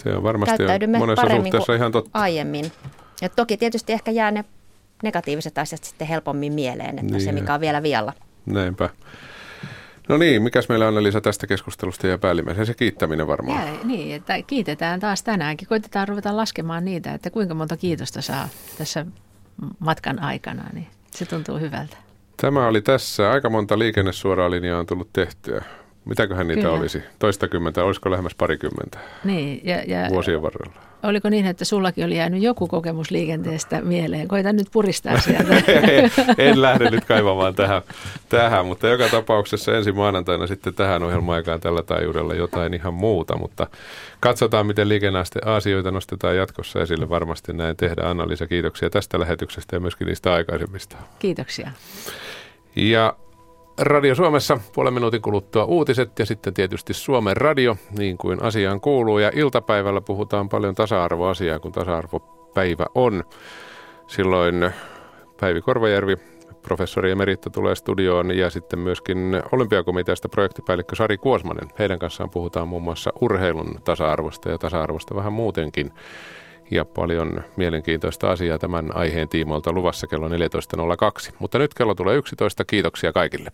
Se on varmasti Käyttäydymme monessa paremmin kuin ihan totta. aiemmin. Ja toki tietysti ehkä jää ne negatiiviset asiat sitten helpommin mieleen, että niin. se mikä on vielä vialla. Näinpä. No niin, mikäs meillä on Elisa tästä keskustelusta ja päällimmäisen se kiittäminen varmaan. Ja, niin, että kiitetään taas tänäänkin. Koitetaan ruveta laskemaan niitä, että kuinka monta kiitosta saa tässä matkan aikana, niin se tuntuu hyvältä. Tämä oli tässä. Aika monta liikennesuoraa linjaa on tullut tehtyä. Mitäköhän niitä Kyllä. olisi? Toistakymmentä, olisiko lähemmäs parikymmentä niin, ja, ja vuosien varrella? Oliko niin, että sullakin oli jäänyt joku kokemus liikenteestä mieleen? Koita nyt puristaa sieltä. en lähde nyt kaivamaan tähän, tähän, mutta joka tapauksessa ensi maanantaina sitten tähän ohjelma-aikaan tällä taajuudella jotain ihan muuta. Mutta katsotaan, miten liikenneasioita nostetaan jatkossa esille. Varmasti näin tehdään. Anna-Liisa, kiitoksia tästä lähetyksestä ja myöskin niistä aikaisemmista. Kiitoksia. Ja Radio Suomessa puolen minuutin kuluttua uutiset ja sitten tietysti Suomen radio, niin kuin asiaan kuuluu. Ja iltapäivällä puhutaan paljon tasa-arvoasiaa, kun tasa-arvopäivä on. Silloin Päivi Korvajärvi, professori Emerita tulee studioon ja sitten myöskin olympiakomiteasta projektipäällikkö Sari Kuosmanen. Heidän kanssaan puhutaan muun muassa urheilun tasa-arvosta ja tasa-arvosta vähän muutenkin ja paljon mielenkiintoista asiaa tämän aiheen tiimoilta luvassa kello 14.02. Mutta nyt kello tulee 11. Kiitoksia kaikille.